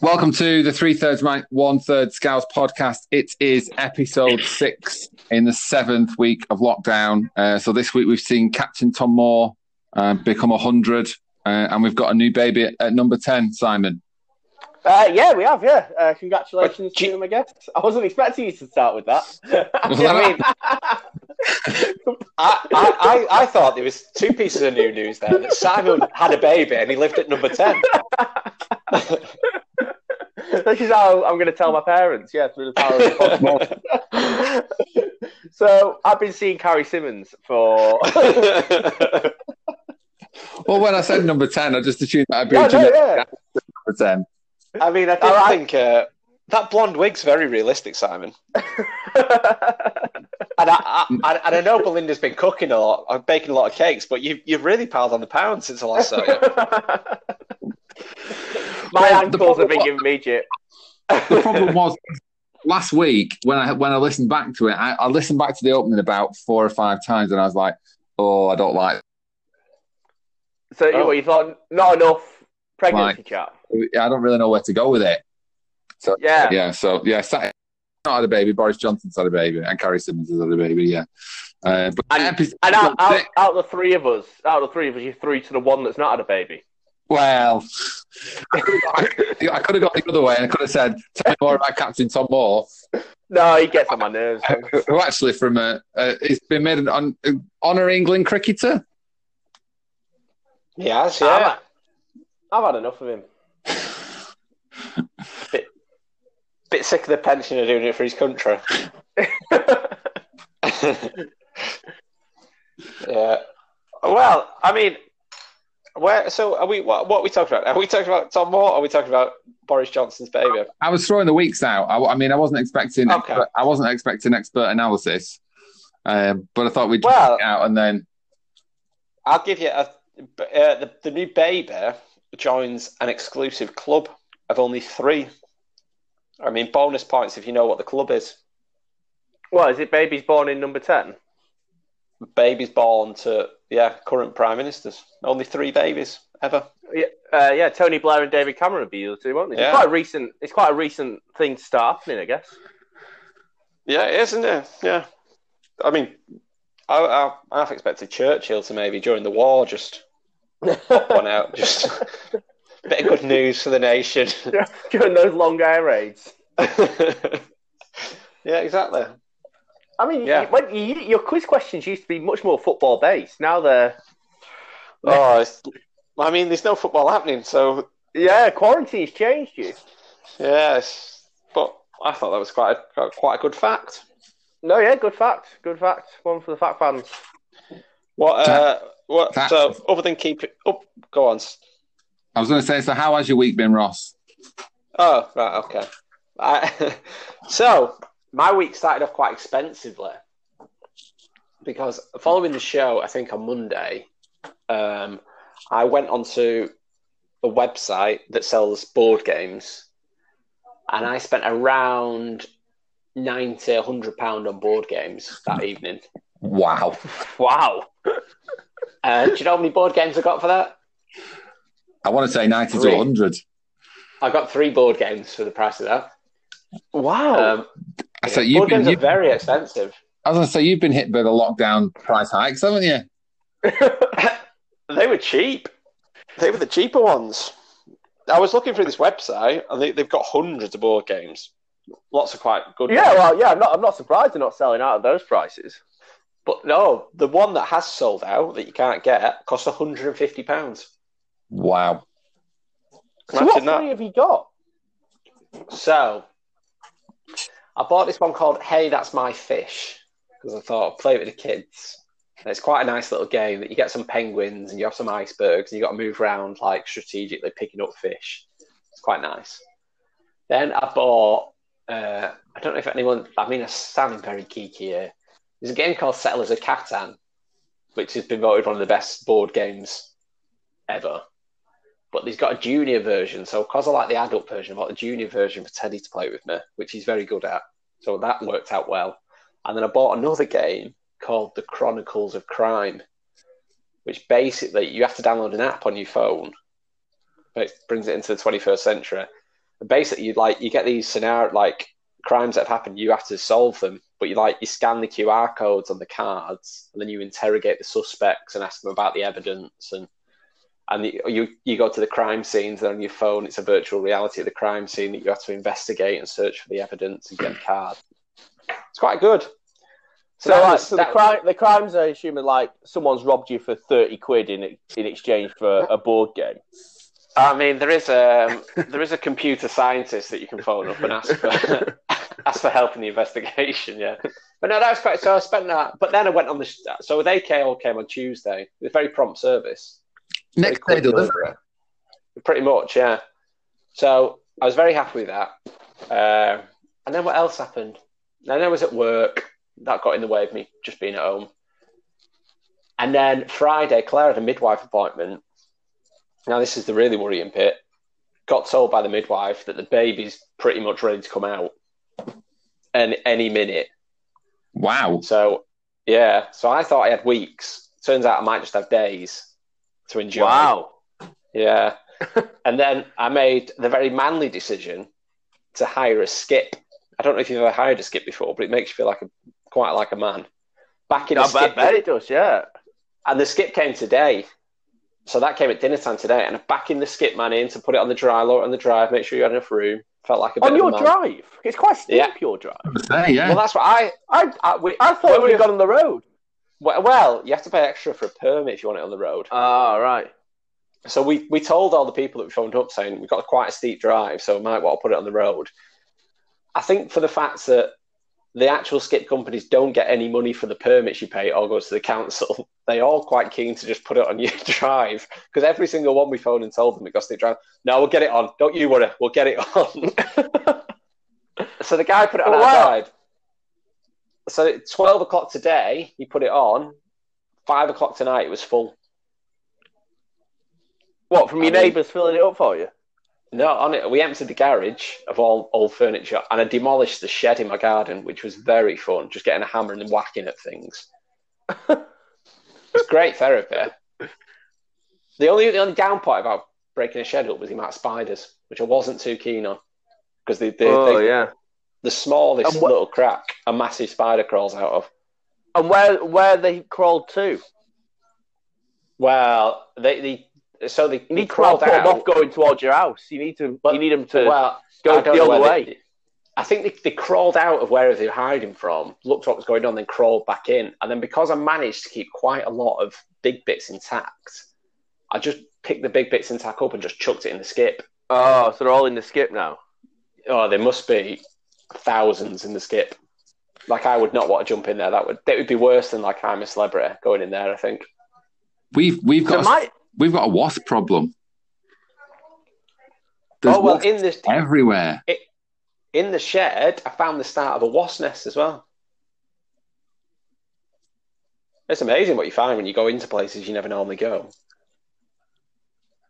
Welcome to the Three Thirds One Third Scouts podcast. It is episode six in the seventh week of lockdown. Uh, so this week we've seen Captain Tom Moore uh, become 100, uh, and we've got a new baby at, at number 10, Simon. Uh, yeah, we have. Yeah, uh, congratulations to him. I guess I wasn't expecting you to start with that. I mean, I, I, I, thought there was two pieces of new news there. That Simon had a baby and he lived at number ten. this is how I'm going to tell my parents. Yeah, through the power of the So I've been seeing Carrie Symonds for. well, when I said number ten, I just assumed that I'd be yeah, no, yeah. number ten. I mean, I right. think uh, that blonde wig's very realistic, Simon. and, I, I, and I know Belinda's been cooking a lot, uh, baking a lot of cakes, but you've you've really piled on the pounds since I last saw you. My well, ankles have been giving me shit. The problem was last week when I when I listened back to it, I, I, listened back to the opening about four or five times, and I was like, "Oh, I don't like." So oh. what, you thought not enough pregnancy like, chat? I don't really know where to go with it. So yeah, yeah. So yeah, Saturday, not had a baby. Boris Johnson's had a baby, and Carrie Symonds has had a baby. Yeah. Uh, but and, episode, and out, out, out, of the three of us, out of the three of us, you're three to the one that's not had a baby. Well, I could have got the other way and I could have said, tell me more about Captain Tom Moore. No, he gets on my nerves. Who actually from a, uh, he's been made an on, honour England cricketer. Yes, yeah. I've, I've had enough of him. bit, sick of the pensioner doing it for his country. yeah. Well, I mean, where? So are we? What, what are we talking about? Are we talking about Tom Moore? Or are we talking about Boris Johnson's baby? I was throwing the weeks out. I, I mean, I wasn't expecting. Okay. Expert, I wasn't expecting expert analysis, um, but I thought we'd well, out and then. I'll give you a. Uh, the, the new baby joins an exclusive club of only three. I mean, bonus points if you know what the club is. What is it? Babies born in number ten. Babies born to yeah, current prime ministers. Only three babies ever. Yeah, uh, yeah. Tony Blair and David Cameron would be the two, won't they? Yeah. It's quite a recent. It's quite a recent thing to start happening, I guess. Yeah, it is, isn't it? Yeah. I mean, I, I, I have expected Churchill to maybe during the war just one out, just bit of good news for the nation during those long air raids. yeah, exactly. I mean, yeah. when you, your quiz questions used to be much more football based. Now they're. Oh, I mean, there's no football happening, so. Yeah, quarantine's changed you. Yes, but I thought that was quite a, quite a good fact. No, yeah, good fact. Good fact. One for the fact fans. What? Uh, what? Fact. So, other than keep it up, oh, go on. I was going to say, so how has your week been, Ross? Oh, right, okay. I, so, my week started off quite expensively because following the show, I think on Monday, um, I went onto a website that sells board games, and I spent around 90, 100 pound on board games that evening. Wow! Wow! Uh, do you know how many board games I got for that? I want to say ninety three. to hundred. I got three board games for the price of that. Wow! Um, I said you've been, you've, very expensive. I was going to say you've been hit by the lockdown price hikes, haven't you? they were cheap. They were the cheaper ones. I was looking through this website, and they, have got hundreds of board games. Lots of quite good. Yeah, ones. well, yeah, I'm not. I'm not surprised they're not selling out at those prices. But no, the one that has sold out that you can't get costs 150 pounds. Wow. So what that. have you got? So I bought this one called Hey, That's My Fish because I thought I'd play it with the kids. And it's quite a nice little game that you get some penguins and you have some icebergs and you got to move around like strategically picking up fish. It's quite nice. Then I bought, uh, I don't know if anyone, I mean, I'm sounding very geeky here. There's a game called Settlers of Catan, which has been voted one of the best board games ever. But he's got a junior version. So, because I like the adult version, I bought the junior version for Teddy to play with me, which he's very good at. So, that worked out well. And then I bought another game called The Chronicles of Crime, which basically you have to download an app on your phone. It brings it into the 21st century. And Basically, you like you get these scenario like crimes that have happened. You have to solve them, but you like you scan the QR codes on the cards, and then you interrogate the suspects and ask them about the evidence and and you you go to the crime scenes and on your phone it's a virtual reality of the crime scene that you have to investigate and search for the evidence and get a card. It's quite good. So, so, was, so the crime the crimes are like someone's robbed you for thirty quid in in exchange for a board game. I mean, there is a there is a computer scientist that you can phone up and ask for ask for help in the investigation. Yeah, but no, that was quite. So I spent that, but then I went on the. So they all came on Tuesday. It was very prompt service. Next day delivery. Pretty much, yeah. So I was very happy with that. Uh, and then what else happened? Then I was at work. That got in the way of me just being at home. And then Friday, Claire had a midwife appointment. Now, this is the really worrying bit. Got told by the midwife that the baby's pretty much ready to come out and any minute. Wow. So, yeah. So I thought I had weeks. Turns out I might just have days to enjoy. Wow. Yeah. and then I made the very manly decision to hire a skip. I don't know if you've ever hired a skip before, but it makes you feel like a quite like a man. Back in a I skip, bet it does, yeah. And the skip came today, so that came at dinner time today. And back in the skip man in to put it on the dry, lower on the drive, make sure you had enough room. Felt like a on your a drive. It's quite steep. Yeah. Your drive. Say, yeah. Well, that's what I I I, we, I thought we got on the road. Well, you have to pay extra for a permit if you want it on the road. Ah, oh, right. So we, we told all the people that we phoned up saying we've got quite a steep drive, so we might want to put it on the road. I think for the fact that the actual skip companies don't get any money for the permits you pay, or goes to the council. They are quite keen to just put it on your drive because every single one we phoned and told them it got steep drive. No, we'll get it on. Don't you worry, we'll get it on. so the guy put it on oh, our wow. drive so 12 o'clock today, he put it on. Five o'clock tonight, it was full. What, from your neighbours filling it up for you? No, on it, we emptied the garage of all old furniture and I demolished the shed in my garden, which was very fun, just getting a hammer and whacking at things. it's great therapy. The only, the only down part about breaking a shed up was the amount of spiders, which I wasn't too keen on. Because they, they, oh, they, yeah the smallest wh- little crack a massive spider crawls out of. And where where they crawled to? Well, they, they so they, you need they crawled to out. off going towards your house. You need to but, you need them to well, go the other way. They, I think they, they crawled out of where they were hiding from, looked what was going on, then crawled back in. And then because I managed to keep quite a lot of big bits intact, I just picked the big bits intact up and just chucked it in the skip. Oh, so they're all in the skip now. Oh, they must be thousands in the skip. Like I would not want to jump in there. That would that would be worse than like I'm a celebrity going in there. I think we've we've got a, we've got a wasp problem. There's oh well, in this everywhere. It, in the shed, I found the start of a wasp nest as well. It's amazing what you find when you go into places you never normally go.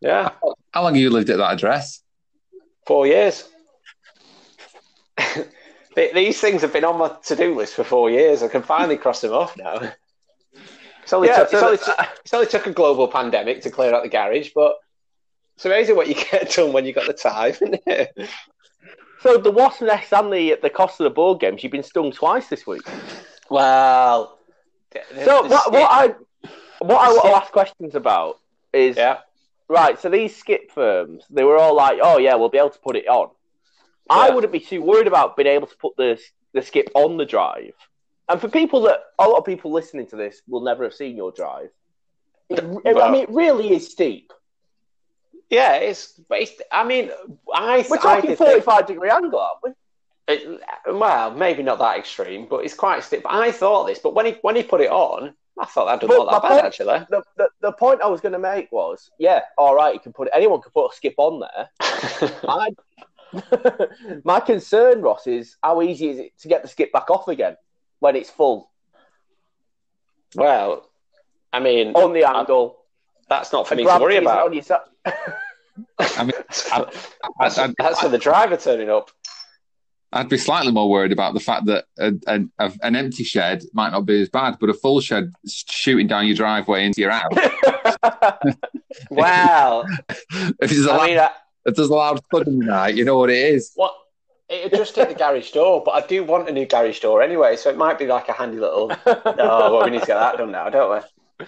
Yeah. How long have you lived at that address? Four years. These things have been on my to-do list for four years. I can finally cross them off now. It's only, yeah, took, so it's, only it's only took a global pandemic to clear out the garage, but it's amazing what you get done when you got the time. so the wasp nest and the at the cost of the board games, you've been stung twice this week. Well, so what, what I what I want to ask questions about is yeah. right. So these skip firms, they were all like, "Oh yeah, we'll be able to put it on." Yeah. I wouldn't be too worried about being able to put the the skip on the drive. And for people that a lot of people listening to this will never have seen your drive. It, well, I mean, it really is steep. Yeah, it's. it's I mean, I. We're talking forty-five think, degree angle, aren't we? It, well, maybe not that extreme, but it's quite steep. I thought this, but when he when he put it on, I thought that didn't look that bad point, actually. The, the, the point I was going to make was, yeah, all right, you can put anyone can put a skip on there. I My concern, Ross, is how easy is it to get the skip back off again when it's full? Well, I mean, on the angle. That's not for me to worry about. I mean, that's, that's for the driver turning up. I'd be slightly more worried about the fact that a, a, an empty shed might not be as bad, but a full shed shooting down your driveway into your house. wow. if it's a, I mean, if there's a loud thud in the night, you know what it is. What? It'd just hit the garage door, but I do want a new garage door anyway, so it might be like a handy little. oh, well, we need to get that done now, don't we?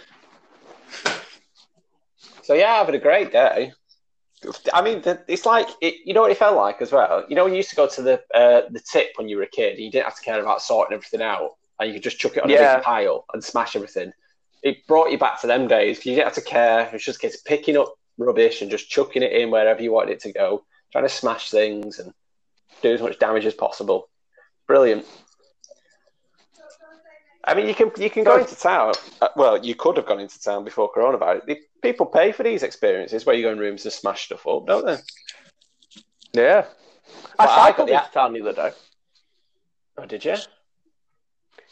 So yeah, having a great day. I mean, it's like it, you know what it felt like as well. You know, when you used to go to the uh, the tip when you were a kid, and you didn't have to care about sorting everything out, and you could just chuck it on Yeah. a big pile and smash everything. It brought you back to them days 'cause you didn't have to care. It was just kids picking up rubbish and just chucking it in wherever you wanted it to go, trying to smash things and do as much damage as possible. Brilliant. I mean, you can you can go into town. Uh, well, you could have gone into town before coronavirus. People pay for these experiences where you go in rooms and smash stuff up, don't they? Yeah. I Well, I cycled got the- into town the other day. Oh, did you?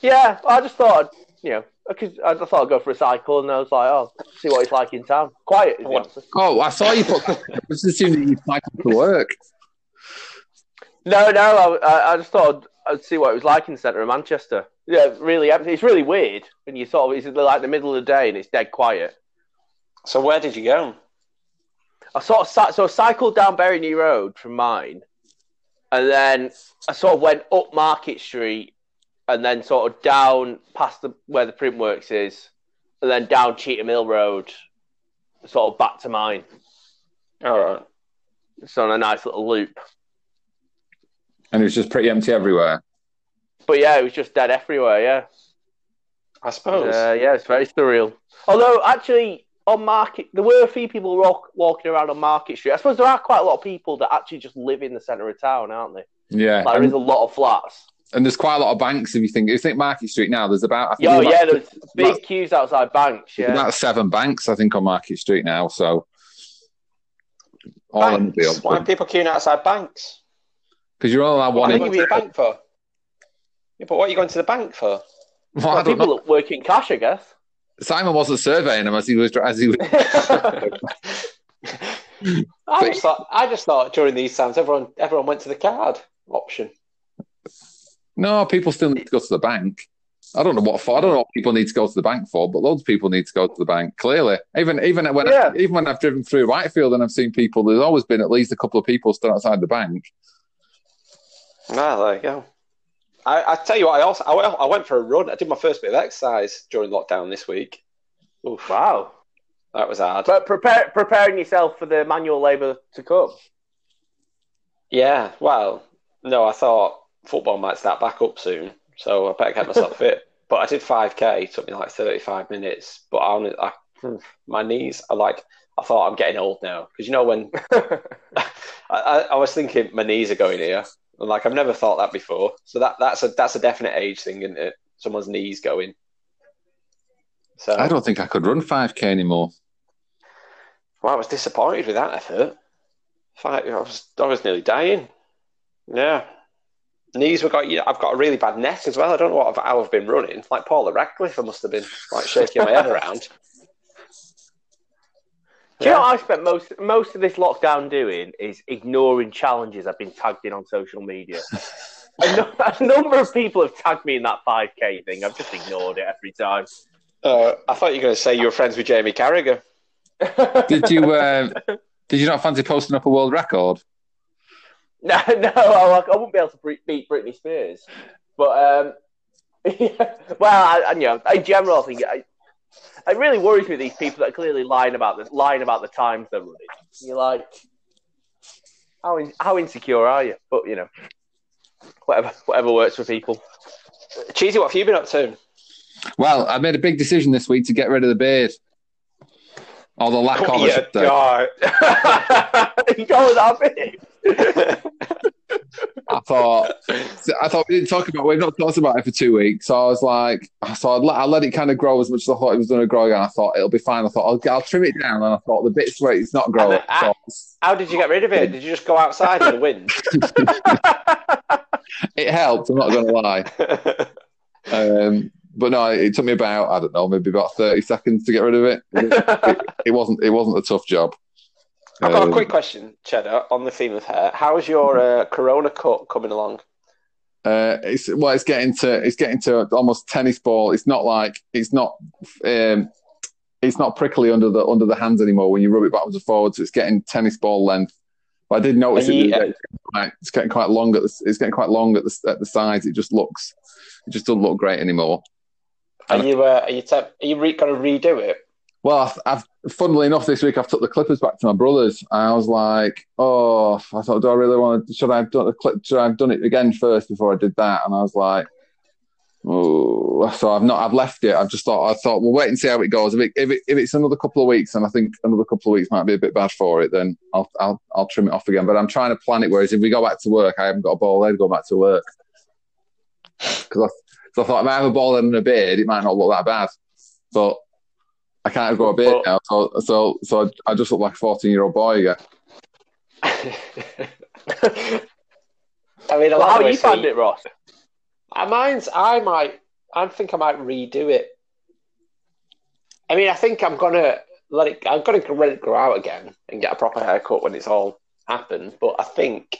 Yeah, I just thought, you know, because I thought I'd go for a cycle, and I was like, oh, see what it's like in town. Quiet is the answer. Oh, I saw you put. I just assumed that you cycled to work. No, no, I, I, I just thought I'd, I'd see what it was like in the centre of Manchester. Yeah, it's really empty. It's really weird when you sort of it's like the middle of the day and it's dead quiet. So where did you go? I sort of so I cycled down Bury Road from mine, and then I sort of went up Market Street, and then sort of down past the where the print works is, and then down Cheetham Hill Road, sort of back to mine. All right. So on a nice little loop. And it was just pretty empty everywhere. But yeah, it was just dead everywhere. Yeah, I suppose. uh, yeah, it's very surreal. Although actually. On market, there were a few people walk, walking around on Market Street. I suppose there are quite a lot of people that actually just live in the centre of town, aren't they? Yeah. Like, there and, is a lot of flats. And there's quite a lot of banks if you think. If you think Market Street now, there's about. I think Oh yeah, about, there's big queues outside banks. there's Yeah, about seven banks, I think, on Market Street now. So. All in the banks. Why are people queuing outside banks? Because you're only allowed What one are you in. going to the bank for? Yeah, but what are you going to the bank for? Well, I Well, don't people know. that work in cash, I guess. Simon wasn't surveying them as he was as he was. I just thought. I just thought during these times, everyone everyone went to the card option. No, people still need to go to the bank. I don't know what for. I don't know what people need to go to the bank for, but loads of people need to go to the bank. Clearly, even even when Yeah. even when I've driven through Whitefield and I've seen people, there's always been at least a couple of people stood outside the bank. Ah, there you go. I, I tell you what, I also I went, I went for a run. I did my first bit of exercise during lockdown this week. Oof, Wow. that was hard. But prepare, preparing yourself for the manual labour to come. Yeah, well, no, I thought football might start back up soon, so I better get myself fit. But I did 5k, it took me like 35 minutes. But I, only, I my knees are like, I thought I'm getting old now. Because you know, when I, I, I was thinking my knees are going here, and like I've never thought that before. So that that's a that's a definite age thing, isn't it? Someone's knees going. So I don't think I could run 5k anymore. well, I was disappointed with that effort. I was I was nearly dying. Yeah, knees were got. You know, I've got a really bad neck as well. I don't know what how I've been running. Like Paula Radcliffe, I must have been like shaking my head around. Do you know what I spent most most of this lockdown doing is ignoring challenges I've been tagged in on social media. a, no- a number of people have tagged me in that 5k thing. I've just ignored it every time. Uh, I thought you were going to say you were friends with Jamie Carragher. Did you uh, did you not fancy posting up a world record? No, no, I, I wouldn't be able to beat Britney Spears. But um, yeah, well, I, you know, in general, I think I, it really worries me these people that are clearly lying about the lying about the times they're running. You're like, how in, how insecure are you? But you know, whatever whatever works for people. Cheesy, what have you been up to? Well, I made a big decision this week to get rid of the beard. Or the lack of, I yeah, should say. God. you go that big. I thought, I thought we didn't talk about. We've not talked about it for two weeks, so I was like, so I'd let, I let it kind of grow as much as I thought it was going to grow again. I thought it'll be fine. I thought I'll, I'll trim it down, and I thought the bits where it's not growing. And, uh, so How did you get rid of it? Did you just go outside in the wind? it helped. I'm not going to lie. Um, but no, it took me about I don't know, maybe about thirty seconds to get rid of it. It, it wasn't. It wasn't a tough job. I've got Um, a quick question, Cheddar, on the theme of hair. How's your uh, Corona cut coming along? Uh, it's well, it's getting to it's getting to almost tennis ball. It's not like it's not um, it's not prickly under the under the hands anymore when you rub it backwards and forwards. It's getting tennis ball length. But I did notice you- it. It's getting, quite, it's getting quite long at the. It's getting quite long at the at the sides. It just looks. It just doesn't look great anymore. Are you uh, are you te- are you re- going to redo it? Well, I've, I've funnily enough this week I've took the clippers back to my brothers. I was like, oh, I thought, do I really want to? Should I have done the clip? Should I have done it again first before I did that? And I was like, oh, so I've not. I've left it. I've just thought. I thought we'll wait and see how it goes. If it, if, it, if it's another couple of weeks, and I think another couple of weeks might be a bit bad for it, then I'll I'll I'll trim it off again. But I'm trying to plan it. Whereas if we go back to work, I haven't got a ball head. Go back to work because I, so I thought if I have a ball and a beard, it might not look that bad, but. I can't grow a beard But- now, so so so I just look like a fourteen year old boy again. I mean, I Well, how the you find it, Ross? Uh, mine's I might I think I might redo it. I mean, I think I'm gonna let it. I'm gonna let it grow out again and get a proper haircut when it's all happened. But I think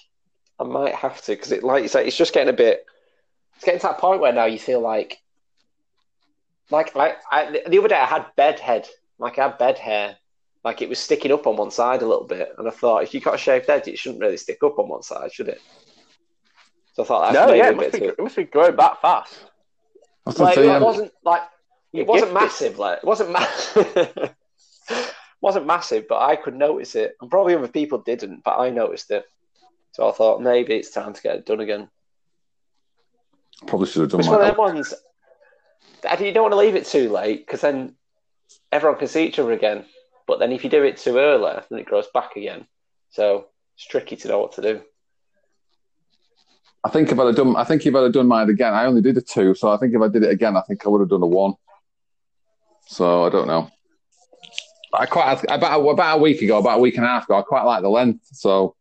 I might have to because it, like you say, it's just getting a bit. It's getting to that point where now you feel like, like I, I the other day I had bed head, like I had bed hair, like it was sticking up on one side a little bit, and I thought if you got a shaved head, it shouldn't really stick up on one side, should it? So I thought that's No, yeah, a it must, bit be, too- it must be growing back fast. That's what like, I'm it um, wasn't like You're it wasn't gifted. massive. Like it wasn't ma- wasn't massive, but I could notice it, and probably other people didn't, but I noticed it. So I thought maybe it's time to get it done again. Probably should have done It's one of them ones. You don't want to leave it too late because then everyone can see each other again. But then if you do it too early, then it grows back again. So it's tricky to know what to do. I think if I'd have done, I think if I'd have done mine again, I only did a two, so I think if I did it again, I think I would have done a one. So I don't know. I quite about about a week ago, about a week and a half ago, I quite like the length, so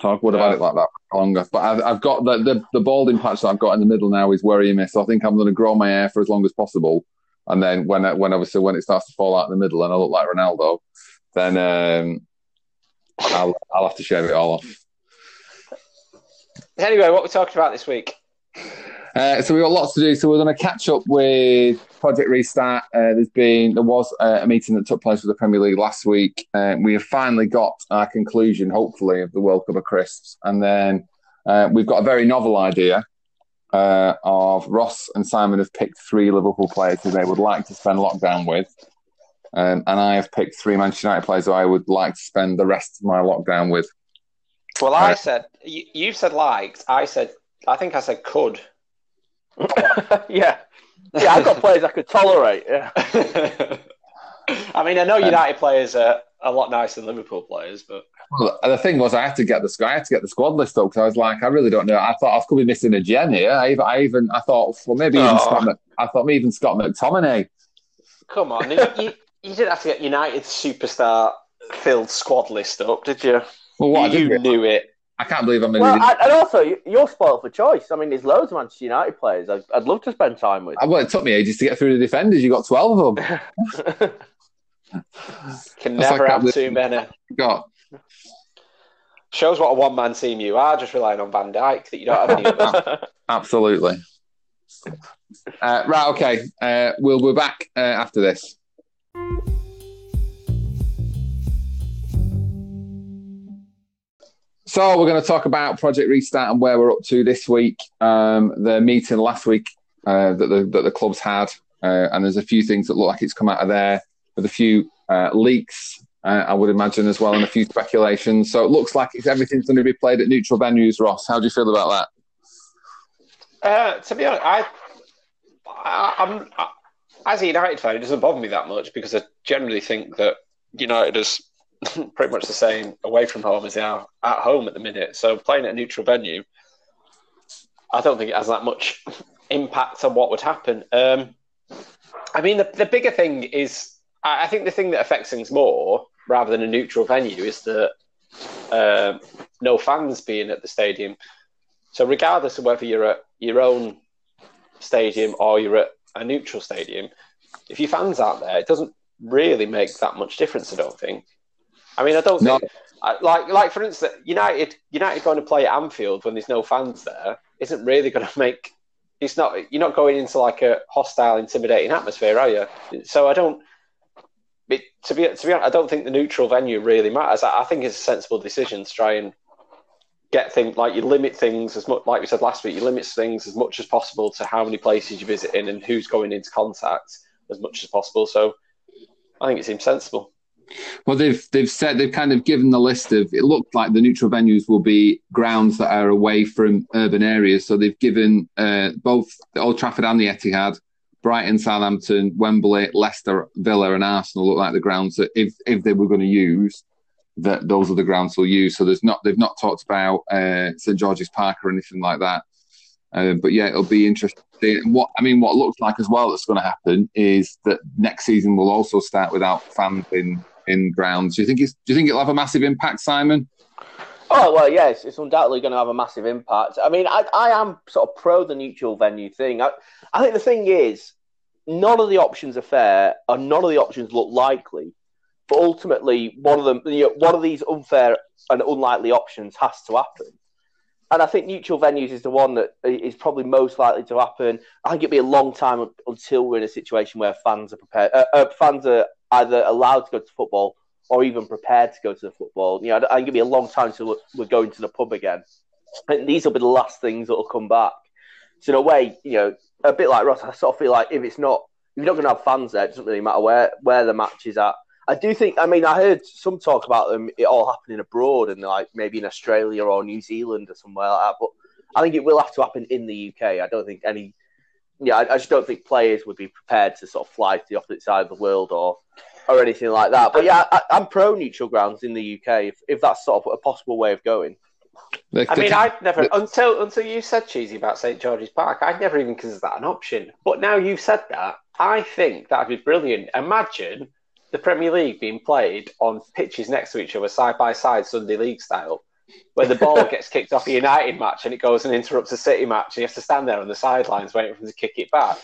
so I would have had it like that longer. But I've, I've got the, the the balding patch that I've got in the middle now is worrying me, so I think I'm going to grow my hair for as long as possible, and then when when obviously when it starts to fall out in the middle and I look like Ronaldo, then um, I'll I'll have to shave it all off. Anyway, what we're talking about this week? Uh, so we've got lots to do. So we're going to catch up with Project Restart. Uh, there's been there was uh, a meeting that took place with the Premier League last week. Uh, we have finally got our conclusion, hopefully, of the World Cup of Crisps, and then uh, we've got a very novel idea uh, of Ross and Simon have picked three Liverpool players who they would like to spend lockdown with, um, and I have picked three Manchester United players who I would like to spend the rest of my lockdown with. Well, I said you, you said liked. I said I think I said could. yeah. Yeah, I've got players I could tolerate. Yeah. I mean, I know um, United players are a lot nicer than Liverpool players, but Well, the thing was, I had to get the I had to get the squad list up because I was like, I really don't know. I thought I could be missing a gen here. I even, I even I thought, well, maybe even Oh. Scott. Mc- I thought maybe even Scott McTominay. come on, you, you, you didn't have to get United superstar filled squad list up, did you? Well, what I, you did, knew it. I can't believe I'm in. Well, I, and also, you- you're spoiled for choice. I mean, there's loads of Manchester United players I'd, I'd love to spend time with. well, it took me ages to get through the defenders. You got twelve of them. Can That's never have too many. Got Shows what a one man team you are, just relying on Van Dijk that you don't have any of them. absolutely. Uh, right, okay. Uh, we'll be back uh, after this. So we're going to talk about Project Restart and where we're up to this week. Um, the meeting last week uh, that the that the clubs had, uh, and there's a few things that look like it's come out of there with a few uh, leaks, uh, I would imagine as well, and a few speculations. So it looks like it's everything's going to be played at neutral venues. Ross, how do you feel about that? Uh, to be honest, I, I I'm I, as a United fan, it doesn't bother me that much because I generally think that United is pretty much the same away from home as they are at home at the minute. So playing at a neutral venue, I don't think it has that much impact on what would happen. Um, I mean, the, the bigger thing is, I, I think the thing that affects things more, rather than a neutral venue, is that um, no fans being at the stadium. So regardless of whether you're at your own stadium or you're at a neutral stadium, if your fans aren't there, it doesn't really make that much difference. I don't think. I mean, I don't No. think like like for instance, United United going to play at Anfield when there's no fans there isn't really going to make. It's not you're not going into like a hostile, intimidating atmosphere, are you? So I don't. It, to be to be honest, I don't think the neutral venue really matters. I, I think it's a sensible decision to try and get things like you limit things as much like we said last week. You limit things as much as possible to how many places you visit in and who's going into contact as much as possible. So I think it seems sensible. Well, they've they've said they've kind of given the list of. It looked like the neutral venues will be grounds that are away from urban areas. So they've given uh, both the Old Trafford and the Etihad, Brighton, Southampton, Wembley, Leicester, Villa, and Arsenal look like the grounds that if if they were going to use, that those are the grounds they'll use. So there's not they've not talked about uh, St George's Park or anything like that. Uh, but yeah, it'll be interesting. What I mean, what looks like as well that's going to happen is that next season will also start without fans in in grounds. Do you think it's, do you think it'll have a massive impact, Simon? Oh well, yes, it's undoubtedly going to have a massive impact. I mean, I, I am sort of pro the neutral venue thing. I, I think the thing is, none of the options are fair, and none of the options look likely. But ultimately, one of them, you know, one of these unfair and unlikely options has to happen. And I think neutral venues is the one that is probably most likely to happen. I think it'd be a long time until we're in a situation where fans are prepared, uh, uh, fans are either allowed to go to football or even prepared to go to the football. You know, I think it'll be a long time till we're going to the pub again. And these will be the last things that will come back. So in a way, you know, a bit like Ross, I sort of feel like if it's not, if you're not going to have fans there, it doesn't really matter where where the match is at. I do think. I mean, I heard some talk about them it all happening abroad and like maybe in Australia or New Zealand or somewhere like that. But I think it will have to happen in the UK. I don't think any. Yeah, I, I just don't think players would be prepared to sort of fly to the opposite side of the world or or anything like that. But yeah, I, am pro neutral grounds in the UK if, if that's sort of a possible way of going. I mean, I've never until until you said cheesy about St George's Park. I'd never even considered that an option. But now you've said that, I think that'd be brilliant. Imagine the Premier League being played on pitches next to each other, side by side, Sunday League style, where the ball gets kicked off a United match and it goes and interrupts a City match, and you have to stand there on the sidelines waiting for them to kick it back.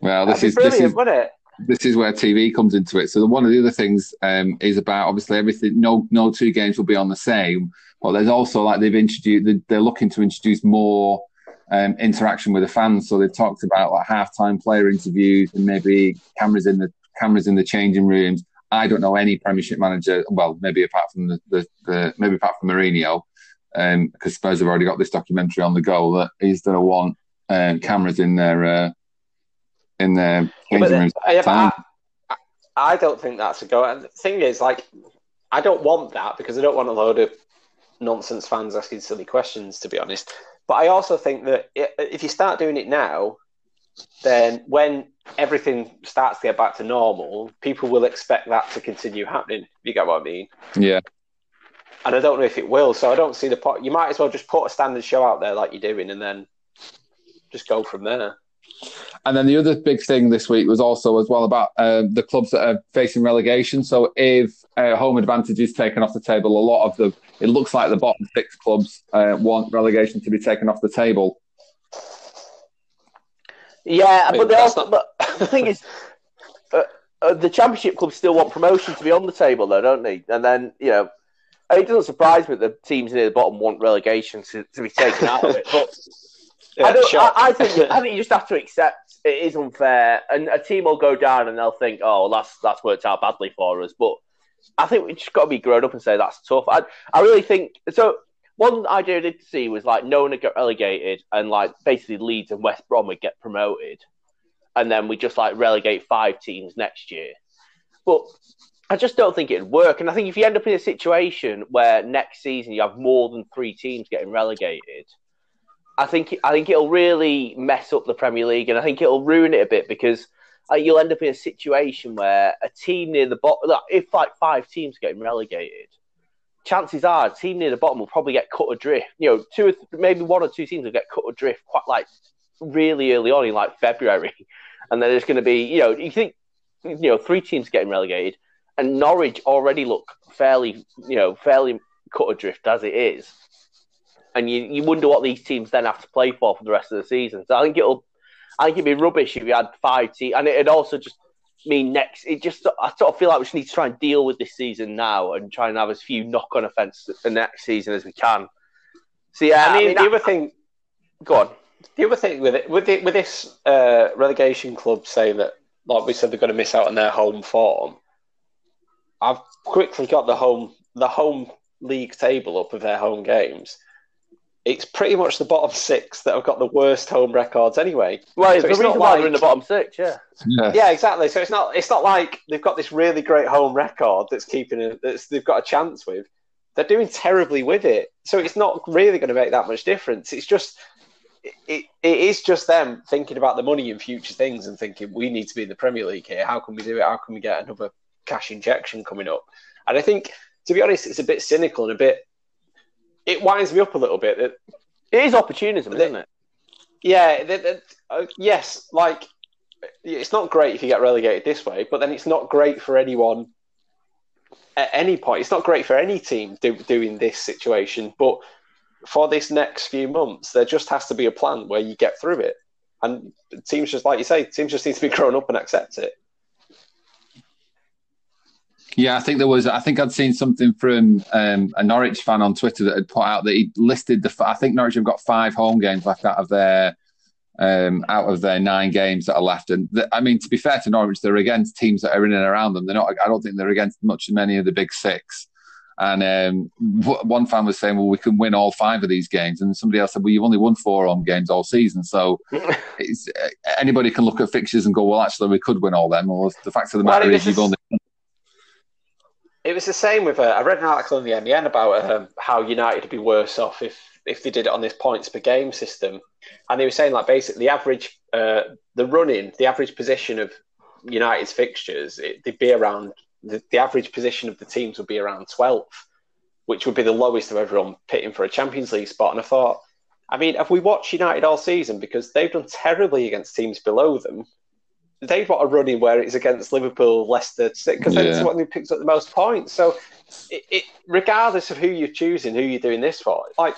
Well, this is brilliant, this is, wouldn't it? this is where TV comes into it. So one of the other things um, is about obviously everything. No, no two games will be on the same. But there's also like they've introduced. They're looking to introduce more um, interaction with the fans. So they've talked about like halftime player interviews and maybe cameras in the cameras in the changing rooms. I don't know any Premiership manager. Well, maybe apart from the, the, the maybe apart from Mourinho, because um, Spurs have already got this documentary on the go that he's going to want um, cameras in their uh, in their changing rooms. I, I, don't think that's a go. And the thing is, like, I don't want that because I don't want a load of nonsense fans asking silly questions. To be honest, but I also think that if you start doing it now, then when everything starts to get back to normal, people will expect that to continue happening. You get what I mean? Yeah. And I don't know if it will, so I don't see the point. You might as well just put a standard show out there like you're doing, and then just go from there. And then the other big thing this week was also as well about uh, the clubs that are facing relegation. So if uh, home advantage is taken off the table, a lot of the it looks like the bottom six clubs uh, want relegation to be taken off the table. Yeah, I mean, but, they also, not... but the thing is, uh, uh, the championship clubs still want promotion to be on the table, though, don't they? And then you know, it doesn't surprise me that the teams near the bottom want relegation to, to be taken out of it. But yeah, I, don't, I, I, think I think you just have to accept it is unfair, and a team will go down and they'll think, "Oh, that's that's worked out badly for us." But I think we just got to be grown up and say that's tough. I I really think so. One idea I did see was like no one would get relegated, and like basically Leeds and West Brom would get promoted, and then we just like relegate five teams next year. But I just don't think it'd work. And I think if you end up in a situation where next season you have more than three teams getting relegated I think I think it'll really mess up the Premier League, and I think it'll ruin it a bit because uh, you'll end up in a situation where a team near the bottom, if like five teams getting relegated, chances are a team near the bottom will probably get cut adrift. You know, two or th- maybe one or two teams will get cut adrift quite like really early on in like February, and then there's going to be you know you think you know three teams getting relegated, and Norwich already look fairly you know fairly cut adrift as it is and you, you wonder what these teams then have to play for for the rest of the season. So I think it'll, I think it'd be rubbish if you had five teams, and it'd also just mean next. It just I sort of feel like we just need to try and deal with this season now and try and have as few knock-on effects the next season as we can. So yeah, I mean, I mean the I, other thing, go on. The other thing with it, with it, with this uh, relegation club saying that, like we said, they're going to miss out on their home form. I've quickly got the home the home league table up of their home games. It's pretty much the bottom six that have got the worst home records anyway. Well, So the it's reason not why like- they're in the bottom six, yeah. Yeah. Yeah, exactly. So it's not it's not like they've got this really great home record that's keeping it that's they've got a chance with. They're doing terribly with it. So it's not really going to make that much difference. It's just it, it is just them thinking about the money and future things and thinking we need to be in the Premier League here. How can we do it? How can we get another cash injection coming up? And I think to be honest, it's a bit cynical and a bit it winds me up a little bit that It is opportunism, isn't it? yeah, uh, yes, like it's not great if you get relegated this way, but then it's not great for anyone at any point. It's not great for any team do, doing this situation, but for this next few months, there just has to be a plan where you get through it. And teams just like you say, teams just need to be grown up and accept it. Yeah, I think there was. I think I'd seen something from um, a Norwich fan on Twitter that had put out that he listed the. I think Norwich have got five home games left out of their um, out of their nine games that are left. And th- I mean, to be fair to Norwich, they're against teams that are in and around them. They're not. I don't think they're against much many of the big six. And um, w- one fan was saying, "Well, we can win all five of these games," and somebody else said, "Well, you've only won four home games all season, so it's, uh, anybody can look at fixtures and go, well, actually, we could win all them." Well, the fact of the Well, matter is, was you've only It was the same with. Uh, I read an article in the MEN about um, how United would be worse off if if they did it on this points per game system, and they were saying like basically the average, uh, the running, the average position of United's fixtures, it, they'd be around the, the average position of the teams would be around twelfth, which would be the lowest of everyone pitting for a Champions League spot. And I thought, I mean, have we watched United all season because they've done terribly against teams below them? They've got a running where it's against Liverpool, Leicester, because Yeah. that's what they picked up the most points. So, it, it, regardless of who you're choosing, who you're doing this for, like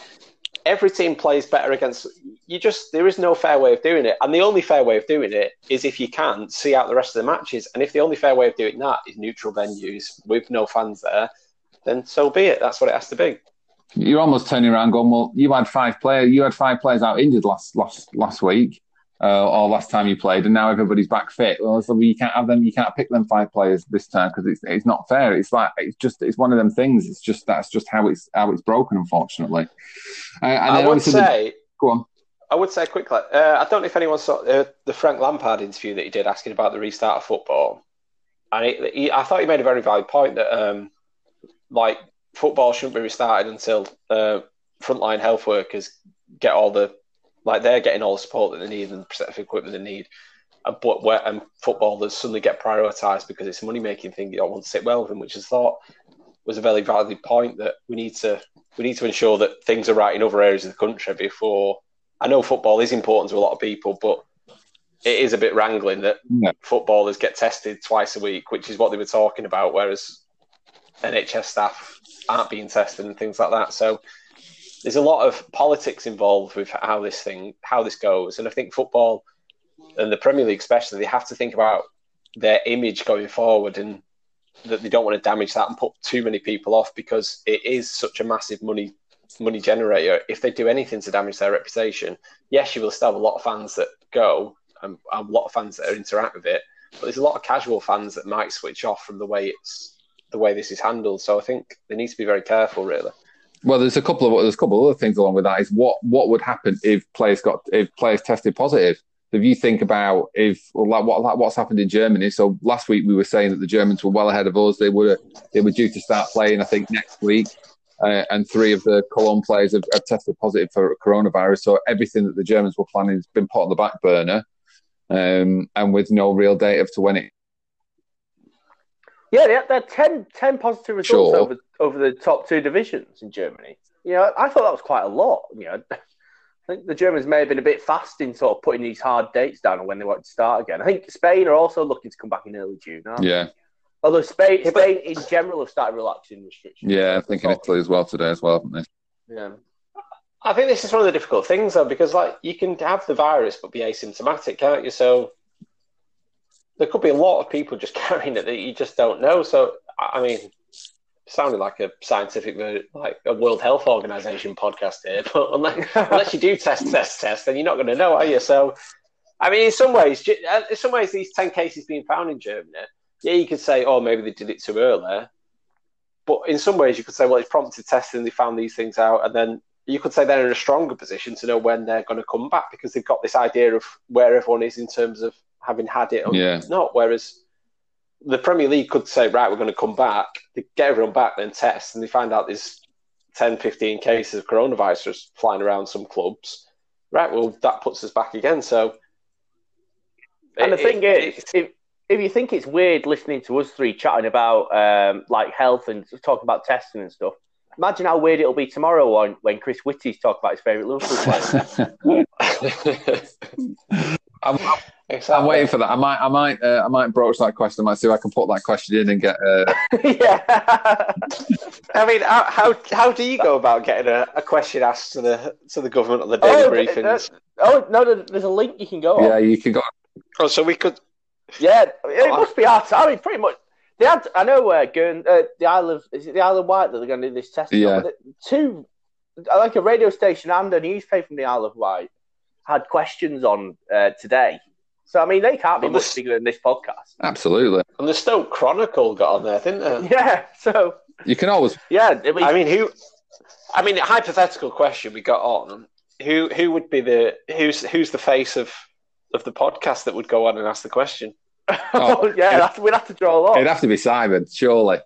every team plays better against. You just there is no fair way of doing it, and the only fair way of doing it is if you can see out the rest of the matches. And if the only fair way of doing that is neutral venues with no fans there, then so be it. That's what it has to be. you're almost turning around going, well, you had five players, you had five players out injured last last last week, uh, or last time you played, and now everybody's back fit. Well, so you can't have them, you can't pick them five players this time because it's it's not fair. It's like it's just it's one of them things. It's just that's just how it's how it's broken, unfortunately. Uh, and I would obviously the- say. go on. I would say quickly. Uh, I don't know if anyone saw uh, the Frank Lampard interview that he did asking about the restart of football, and he, he, I thought he made a very valid point that um, like football shouldn't be restarted until uh, frontline health workers get all the like they're getting all the support that they need and the protective equipment they need, and but where and footballers suddenly get prioritised because it's a money making thing. You don't want to sit well with them, which I thought was a very valid point that we need to we need to ensure that things are right in other areas of the country before. I know football is important to a lot of people, but it is a bit wrangling that footballers get tested twice a week, which is what they were talking about, whereas NHS staff aren't being tested and things like that. So there's a lot of politics involved with how this thing, how this goes, and I think football and the Premier League especially, they have to think about their image going forward and that they don't want to damage that and put too many people off because it is such a massive money money generator. If they do anything to damage their reputation, yes, you will still have a lot of fans that go and, a lot of fans that interact with it, but there's a lot of casual fans that might switch off from the way it's the way this is handled. So I think they need to be very careful, really. Well, there's a couple of there's a couple of other things along with that. Is what what would happen if players got if players tested positive? If you think about if like what like what's happened in Germany. So last week we were saying that the Germans were well ahead of us. They were they were due to start playing. I think next week, uh, and three of the Cologne players have, have tested positive for coronavirus. So everything that the Germans were planning has been put on the back burner, um, and with no real date as to when it. Yeah, they had, they had 10, 10 positive results Sure. over over the top two divisions in Germany. You know, I thought that was quite a lot. You know, I think the Germans may have been a bit fast in sort of putting these hard dates down on when they want to start again. I think Spain are also looking to come back in early June. Aren't they? Yeah, Although Spain, Spain in general have started relaxing restrictions. yeah. I think in Italy as well today as well, haven't they? Yeah. I think this is one of the difficult things, though, because like you can have the virus but be asymptomatic, can't you? So there could be a lot of people just carrying it that you just don't know. So I mean, sounded like a scientific, like a World Health Organization podcast here, but unless, unless you do test, test, test, then you're not going to know, are you? So, I mean, in some ways, uh, in some ways, these ten cases being found in Germany, yeah, you could say, oh, maybe they did it too early, but in some ways, you could say, well, it's prompted testing. They found these things out, and then you could say they're in a stronger position to know when they're going to come back because they've got this idea of where everyone is in terms of having had it or Yeah. not. Whereas the Premier League could say, right, we're going to come back, they get everyone back, then test, and they find out there's 10, 15 cases of coronavirus flying around some clubs. Right, well, that puts us back again. So, And the it- thing it- is, if, if you think it's weird listening to us three chatting about um, like health and talking about testing and stuff, imagine how weird it'll be tomorrow when, when Chris Whitty's talking about his favourite Liverpool player. I'm, exactly. I'm waiting for that. I might, I might, uh, I might broach that question. I might see if I can put that question in and get. Uh, yeah. I mean, how, how how do you go about getting a, a question asked to the to the government on the daily Oh, briefings? oh no, there's a link you can go yeah, on. you can go. Oh, so we could. Yeah, it must be hard. to- I mean, pretty much. They had, I know, uh, Guern, uh, the Isle of is it the Isle of Wight that they're going to do this test. Yeah. on? But Two, like a radio station and a newspaper from the Isle of Wight had questions on uh, today. So I mean, they can't be Well, much this- bigger than this podcast. Absolutely, And the Stoke Chronicle got on there, didn't they? Yeah. So you can always. yeah, I mean, I mean, who? I mean, a hypothetical question we got on. Who who would be the who's who's the face of of the podcast that would go on and ask the question? Oh, yeah, that's, we'd have to draw a lot. It'd have to be Simon, surely.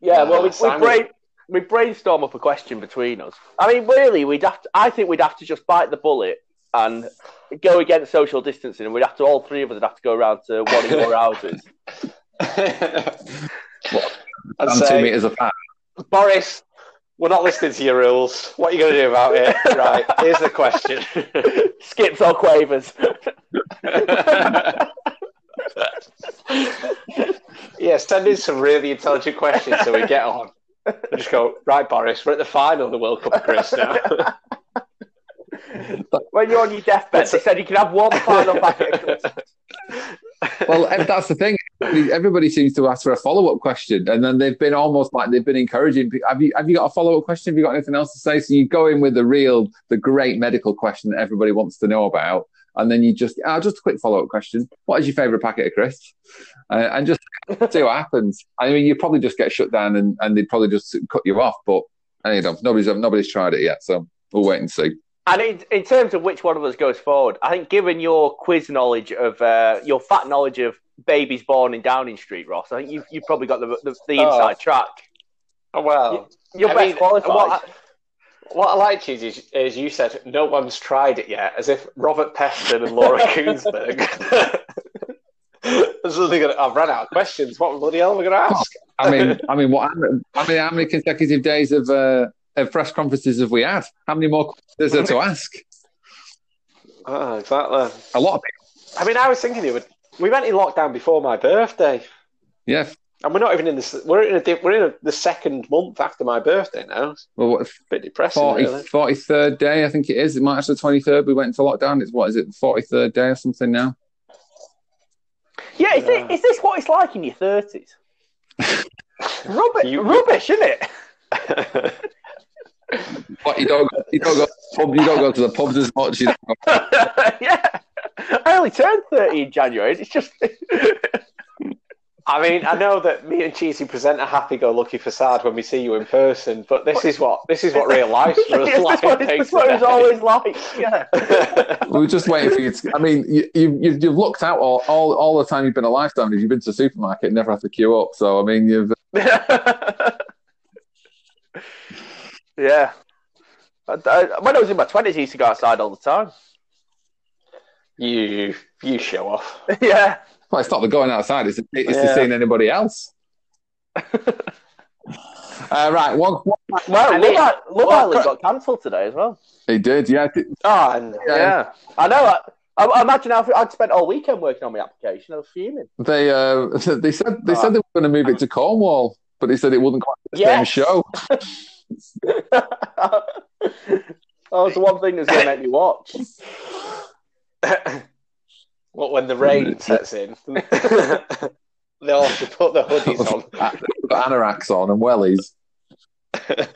Yeah, well, we, we, Simon- brain, we brainstorm up a question between us. I mean, really, we'd have to, I think we'd have to just bite the bullet and go against social distancing, and we'd have to, all three of us would have to go around to one of your houses. I'd And two say, meters apart. Boris, we're not listening to your rules. What are you going to do about it? Right, here's the question. Skips or quavers. yeah, send in some really intelligent questions so we get on. We just go, right, Boris, we're at the final of the World Cup, Chris, now. When you're on your deathbed, they said you can have one final packet. Well, that's the thing. Everybody- seems to ask for a follow up question, and then they've been almost like they've been encouraging. Have you have you got a follow up question? Have you got anything else to say? So you go in with the real, the great medical question that everybody wants to know about, and then you just, oh, just a quick follow up question. What is your favourite packet of crisps? Uh, and just see what happens. I mean, you probably just get shut down, and, and they'd probably just cut you off. But know, nobody's nobody's tried it yet, so we'll wait and see. And in, in terms of which one of us goes forward, I think given your quiz knowledge of, uh, your fat knowledge of babies born in Downing Street, Ross, I think you've, you've probably got the, the, the Oh. inside track. Oh, well, You're I best mean, qualified. What I, what I liked is, is, is you said no one's tried it yet, as if Robert Peston and Laura Kuenssberg. I've run out of questions. What bloody hell am I going to ask? I mean, I mean, what? I mean, how many consecutive days of uh, of press conferences have we had? How many more questions is there to ask? Oh, exactly. A lot of people. I mean, I was thinking it would. We went in lockdown before my birthday, Yeah. and we're not even in this. We're in a, we're in a, the second month after my birthday now. Well, what, a bit depressing, 40, really. 43rd day, I think it is. It might actually the 23rd. We went into lockdown. It's what is it, the 43rd day or something now? yeah, is, Yeah. It, is this what it's like in your 30s? Rubbish, You- rubbish, isn't it? What you don't go, you don't go to the pub, you don't go to the pubs as much. You don't go, yeah. I only turned 30 in January. It's just. I mean, I know that me and Cheesy present a happy-go-lucky facade when we see you in person, but this is what this is what real life's really Yes, like. that's what, it's- what it was always like. Yeah. we were just waiting for you. To, I mean, you, you, you've, you've looked out all, all, all the time you've been alive, Dominic. You've been to the supermarket, and never have to queue up. So I mean, you've yeah. I, I, when I was in my 20s, I used to go outside all the time. you you show off. yeah. well, it's not the going outside; it's, it's Yeah. the seeing anybody else. uh, right, one, one Well, And Love, it- I- Love well, Island got cancelled today as well. he did, yeah. Oh, and Yeah. Yeah. I know. I, I, I imagine how I'd spent all weekend working on my application. I was fuming. They uh, they said they said they were going to move it to Cornwall, but they said it wasn't quite the same show. That was the one thing that's going to make me watch. what when the rain sets in, they all have to put the hoodies on. Got anoraks on and wellies.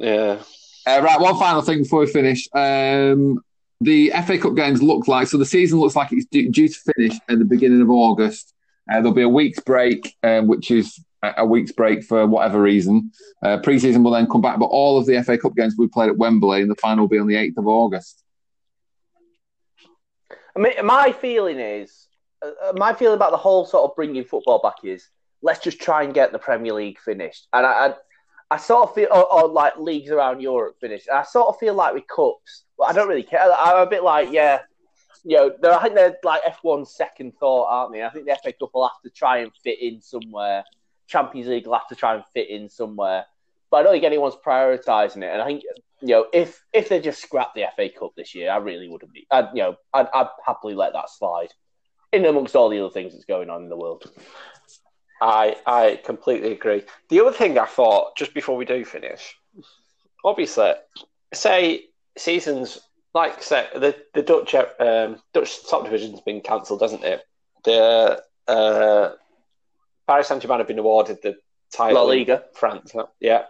yeah. Uh, right, one final thing before we finish. Um, the FA Cup games look like so the season looks like it's due, due to finish at the beginning of August. Uh, there'll be a week's break, um, which is a, week's break for whatever reason. Uh, pre-season will then come back, but all of the FA Cup games will be played at Wembley, and the final will be on the 8th of August. I mean, my feeling is, uh, my feeling about the whole sort of bringing football back is, let's just try and get the Premier League finished. And I, I, I sort of feel, or, or, like leagues around Europe finished. And I sort of feel like with cups, but I don't really care. I'm a bit like, yeah, you know, I think they're like F1's second thought, aren't they? I think the FA Cup will have to try and fit in somewhere. Champions League will have to try and fit in somewhere. But I don't think anyone's prioritising it. And I think, you know, if if they just scrap the FA Cup this year, I really wouldn't be. I'd, you know, I'd, I'd happily let that slide in amongst all the other things that's going on in the world. I I completely agree. The other thing I thought just before we do finish, obviously, say seasons like say the the Dutch um, Dutch top division's been cancelled, hasn't it? The uh, Paris Saint Germain have been awarded the title. La Liga, France. Yeah.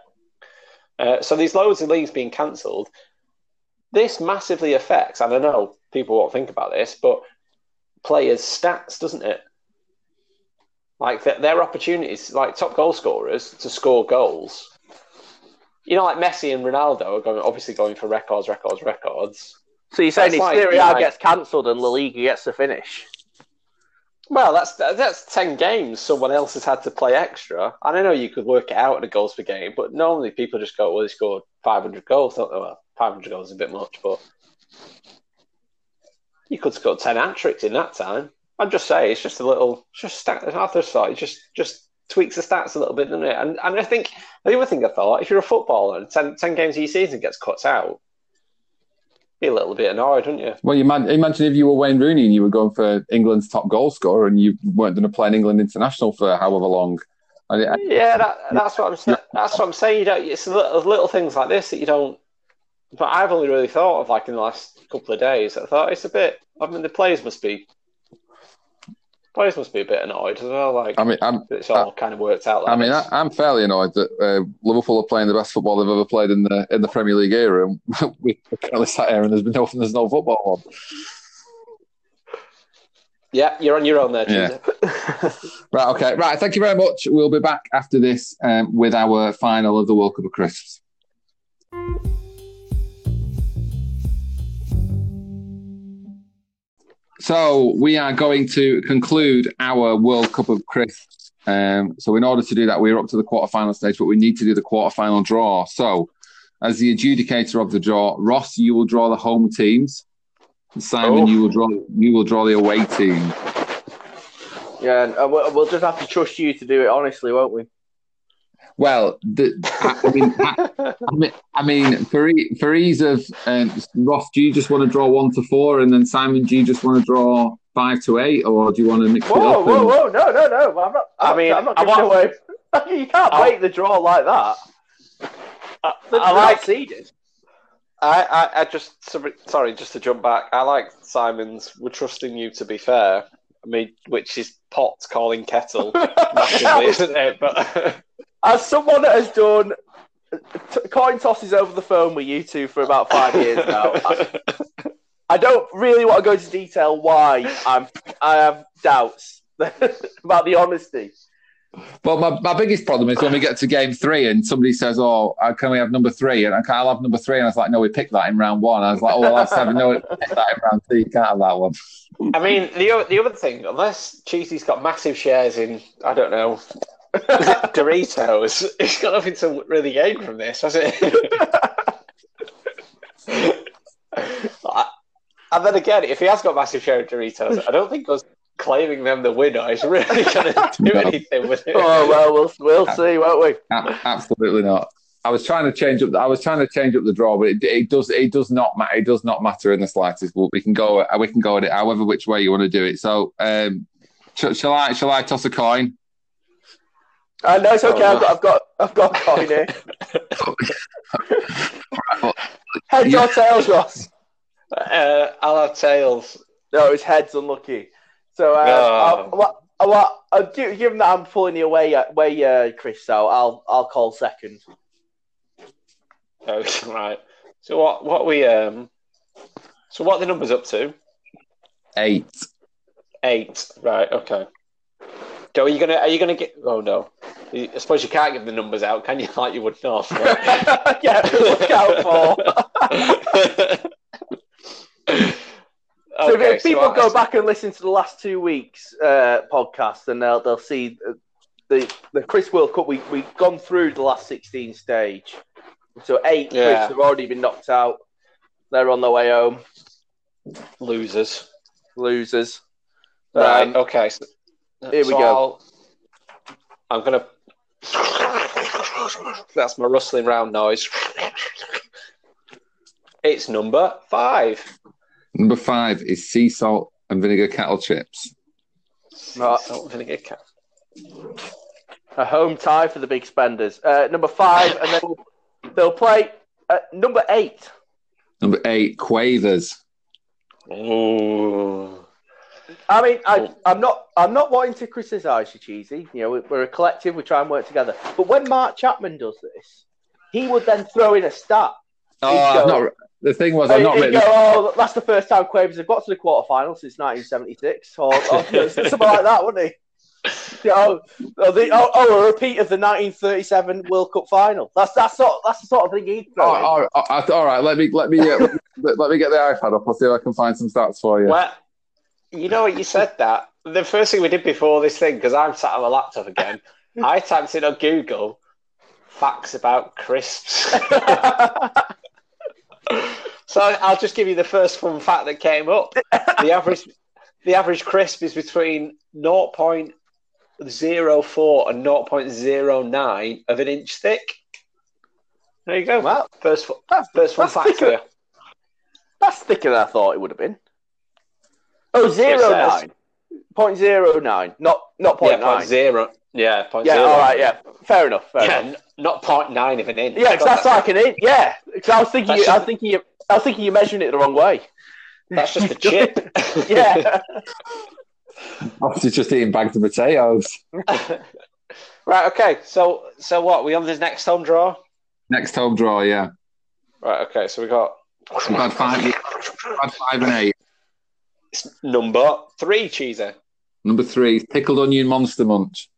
Uh, so these loads of leagues being cancelled. This massively affects, and I know people won't think about this, but players' stats, doesn't it? Like their opportunities, like top goal scorers to score goals you know, like Messi and Ronaldo are going obviously going for records, records, records. So you're saying if like, Serie A gets cancelled and La Liga gets to finish? Well, that's that's ten games someone else has had to play extra. And I know you could work it out in a goals per game, but normally people just go, "Well, they scored 500 goals." Don't? Well, 500 goals is a bit much, but you could score 10 hat tricks in that time. I'm just saying, it's just a little, just stat. Arthur thought, just just tweaks the stats a little bit, doesn't it? And and I think the other thing I thought, if you're a footballer and 10, 10 games of season gets cut out, a little bit annoyed, wouldn't you? Well, you man, imagine if you were Wayne Rooney and you were going for England's top goal scorer and you weren't going to play an England international for however long. yeah, that, that's what I'm saying. That's what I'm saying. You don't. It's little, little things like this that you don't. But I've only really thought of like in the last couple of days. I thought it's a bit. I mean, the players must be Players must be a bit annoyed as well. Like, I mean, I'm, it's all I, kind of worked out. Like I mean, I, am fairly annoyed that uh, Liverpool are playing the best football they've ever played in the in the Premier League era, and we're currently sat here and there's been no there's no football on. Yeah, you're on your own there, yeah. right, okay, right. Thank you very much. We'll be back after this um, with our final of the World Cup of Crisps. So we are going to conclude our World Cup of Crisps. Um, so in order to do that, we're up to the quarterfinal stage, but we need to do the quarterfinal draw. So as the adjudicator of the draw, Ross, you will draw the home teams. Simon, oh. you will draw you will draw the away team. Yeah, and we'll just have to trust you to do it honestly, won't we? Well, the, I, mean, I, I, mean, I mean, for, for ease of um, Ross, do you just want to draw one to four, and then Simon, do you just want to draw five to eight, or do you want to mix whoa, it up? Whoa, and... whoa, no, no, no! I'm not. I mean, I'm not giving away. you can't I, break the draw like that. I, I like seeded. I, I, I just sorry, just to jump back. I like Simon's. We're trusting you to be fair. I mean, which is pot calling kettle, massively, isn't it? But as someone that has done t- coin tosses over the phone with you two for about five years now, I, I don't really want to go into detail why I'm I have doubts about the honesty. Well, my, my biggest problem is when we get to game three and somebody says, "Oh, uh, can we have number three? And I can't have number three. And I was like, "No, we picked that in round one." I was like, "Oh, well, that's seven. No, we picked that in round two. You can't have that one." I mean, the the other thing, unless Cheesy's got massive shares in, I don't know, Doritos. It's got nothing to really gain from this, has it? and then again, if he has got massive share of Doritos, I don't think us claiming them the winner is really going to do no. anything with it. Oh well, we'll we'll see, won't we? Absolutely not. I was trying to change up. I was trying to change up the draw, but it, it does. It does not matter. It does not matter in the slightest. But we can go. We can go at it however which way you want to do it. So, um, sh- shall I? Shall I toss a coin? Uh, no, it's okay. Oh, I've got, I've got, I've got a coin here. heads yeah. or tails, Ross? Uh, I'll have tails. No, it's heads. Unlucky. So, uh, oh. I'll, I'll, I'll, I'll, given that I'm pulling you away, away, uh, Chris, so I'll, I'll call second. Oh, right. So what, what we, um, so what the numbers up to? Eight. Eight. Right. Okay. Joe, are you gonna are you gonna get? Oh no, I suppose you can't give the numbers out, can you? Like you would know. yeah, look out for. So Okay, if people so go back and listen to the last two weeks uh, podcast, and they'll they'll see the the Chris World Cup. We we've gone through the last sixteen stage, so eight Chris Yeah. have already been knocked out. They're on their way home, losers. losers. Right. Um, okay. So, here we so go. I'll- I'm gonna. That's my rustling round noise. It's number five. Number five is sea salt and vinegar kettle chips. Right. And vinegar A home tie for the big spenders. Uh, number five, and then they'll play uh, number eight. Number eight, quavers. Ooh. I mean, I, I'm not. I'm not wanting to criticise you, cheesy. You know, we- we're a collective. We try and work together. But when Mark Chapman does this, he would then throw in a stat. Oh, go- not, the thing was, I'm not he'd go, oh, that's the first time Quavers have got to the quarterfinals since 1976, or, or you know, something like that, wouldn't he? Oh, oh, the, oh, oh, a repeat of the 1937 World Cup final. That's that's sort that's the sort of thing he'd throw. in. all, right, all- all right, let me let me uh, let, let me get the iPad up. I'll see if I can find some stats for you. Well, you know what you said that the first thing we did before this thing because I'm sat on my laptop again. I typed in on Google facts about crisps. so I'll just give you the first fun fact that came up. The average the average crisp is between 0.04 and 0.09 of an inch thick. There you go. Well, First, first fun fact thicker. That's thicker than I thought it would have been. Oh, zero says- nine. Point zero nine, not not point Yeah, nine. point zero. Yeah, point Yeah, zero. all right, yeah, fair enough. Fair Yeah, enough. n- not point nine of an inch. Yeah, because that's like an inch. Yeah, 'Cause I was thinking, you, I was thinking, you, I was thinking you're measuring it the wrong way. That's just a chip. Yeah. I was just eating bags of potatoes. right. Okay. So, so what? We on this next home draw? Next home draw, yeah. Right. Okay. So we got We've had five, we've five and eight. Number three, cheeser. Number three, pickled onion monster munch.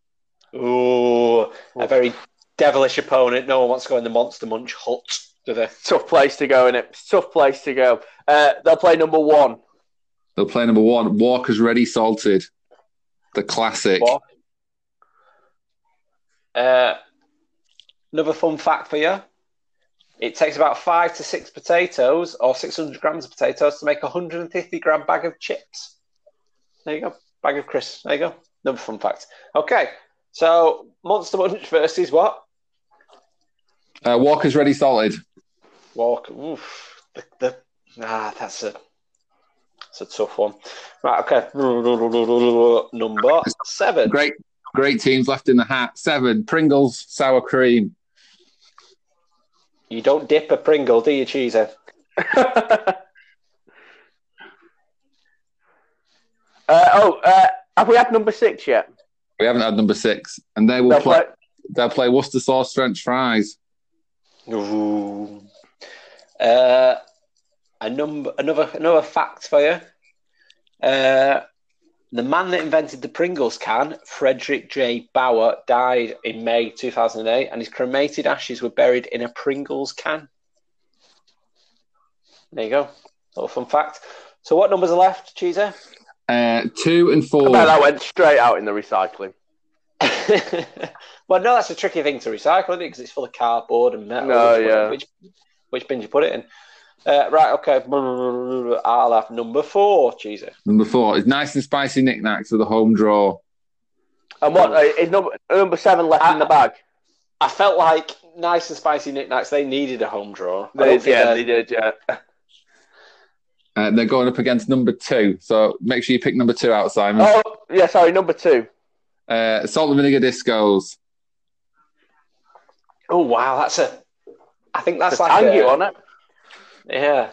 Ooh, a very devilish opponent. No one wants to go in the Monster Munch hut, do they? Tough place to go in it. Tough place to go. Uh, they'll play number one. They'll play number one, Walker's Ready Salted, the classic. What? Uh, another fun fact for you. It takes about five to six potatoes or 600 grams of potatoes to make a 150 gram bag of chips. There you go. Bag of crisps. There you go. Another fun fact. Okay. So, Monster Munch versus what? Uh, Walker's Ready Salted. Walk. Oof. The, the, ah, that's a, that's a tough one. Right. Okay. Number seven. Great, great teams left in the hat. Seven, Pringles Sour Cream. You don't dip a Pringle, do you, Cheeser? Uh, oh, uh, have we had number six yet? We haven't had number six, and they will They'll play, play- They'll play Worcester sauce French fries. Ooh. Uh, a number, another, another fact for you. Uh, the man that invented the Pringles can, Fredric J. Baur, died in May 2008, and his cremated ashes were buried in a Pringles can. There you go. Little fun fact. So, what numbers are left, Cheeser? Uh, two and I four. bet that went straight out in the recycling. well, no, that's a tricky thing to recycle, isn't it? Because it's full of cardboard and metal. No, which, yeah. Which, which bin do you put it in? Uh, right, okay. I'll have number four, Cheeser. Number four is nice and spicy Nik Naks for the home draw. And what uh, is number number seven left in the bag? I felt like nice and spicy Nik Naks. They needed a home draw. They, yeah, they're- they did. Yeah. Uh, they're going up against number two, so make sure you pick number two out, Simon. Oh, yeah. Sorry, number two. Uh, salt and vinegar discos. Oh wow, that's a. I think that's The like tangy a, on it. Yeah,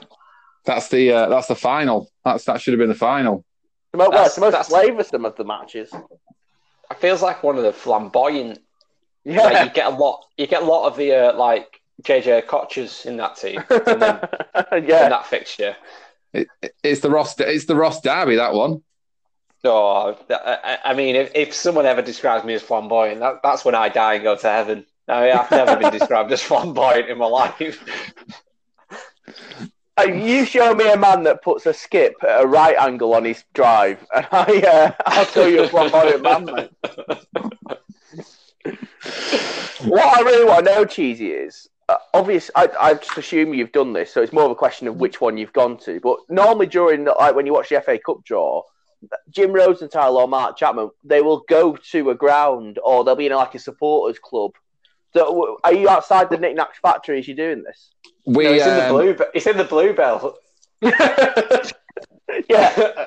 That's the uh, that's the final. That's that should have been the final. The most, well, That's- it's the most that's- flavoursome of the matches. it feels like one of the flamboyant. Yeah. Like, you get a lot. You get a lot of the uh, like JJ Okochas in that team. And then in that fixture. It, it's the Ross. It's the Ross Derby. That one. No, I, I mean, if, if someone ever describes me as flamboyant, that, that's when I die and go to heaven. I mean, I've never been described as flamboyant in my life. Uh, You show me a man that puts a skip at a right angle on his drive, and I, uh, I'll tell you what a flamboyant man, mate. What I really want to know, Cheesy, is uh, obvious. I, I just assume you've done this, so it's more of a question of which one you've gone to. But normally, during the, like when you watch the FA Cup draw, Jim Rosenthal or Mark Chapman, they will go to a ground or they'll be in like a supporters club. So, are you outside the Nik Naks factory as you're doing this? We No, it's, in the um, blue, it's in the bluebell. yeah.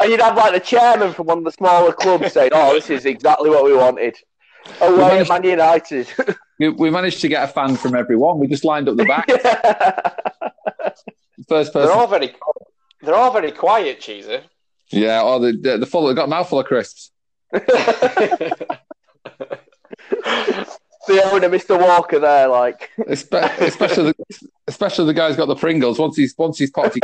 And you'd have like the chairman from one of the smaller clubs saying, "Oh, this is exactly what we wanted." Away managed- at Man United. we, we managed to get a fan from everyone. We just lined up the back. First person. They're all very, they're all very quiet, Cheeser. Yeah, or the the, the full. They got a mouthful of crisps. The owner, Mr. Walker, there, like. Especially the, especially the guy's got the Pringles. Once he's once he's popped, he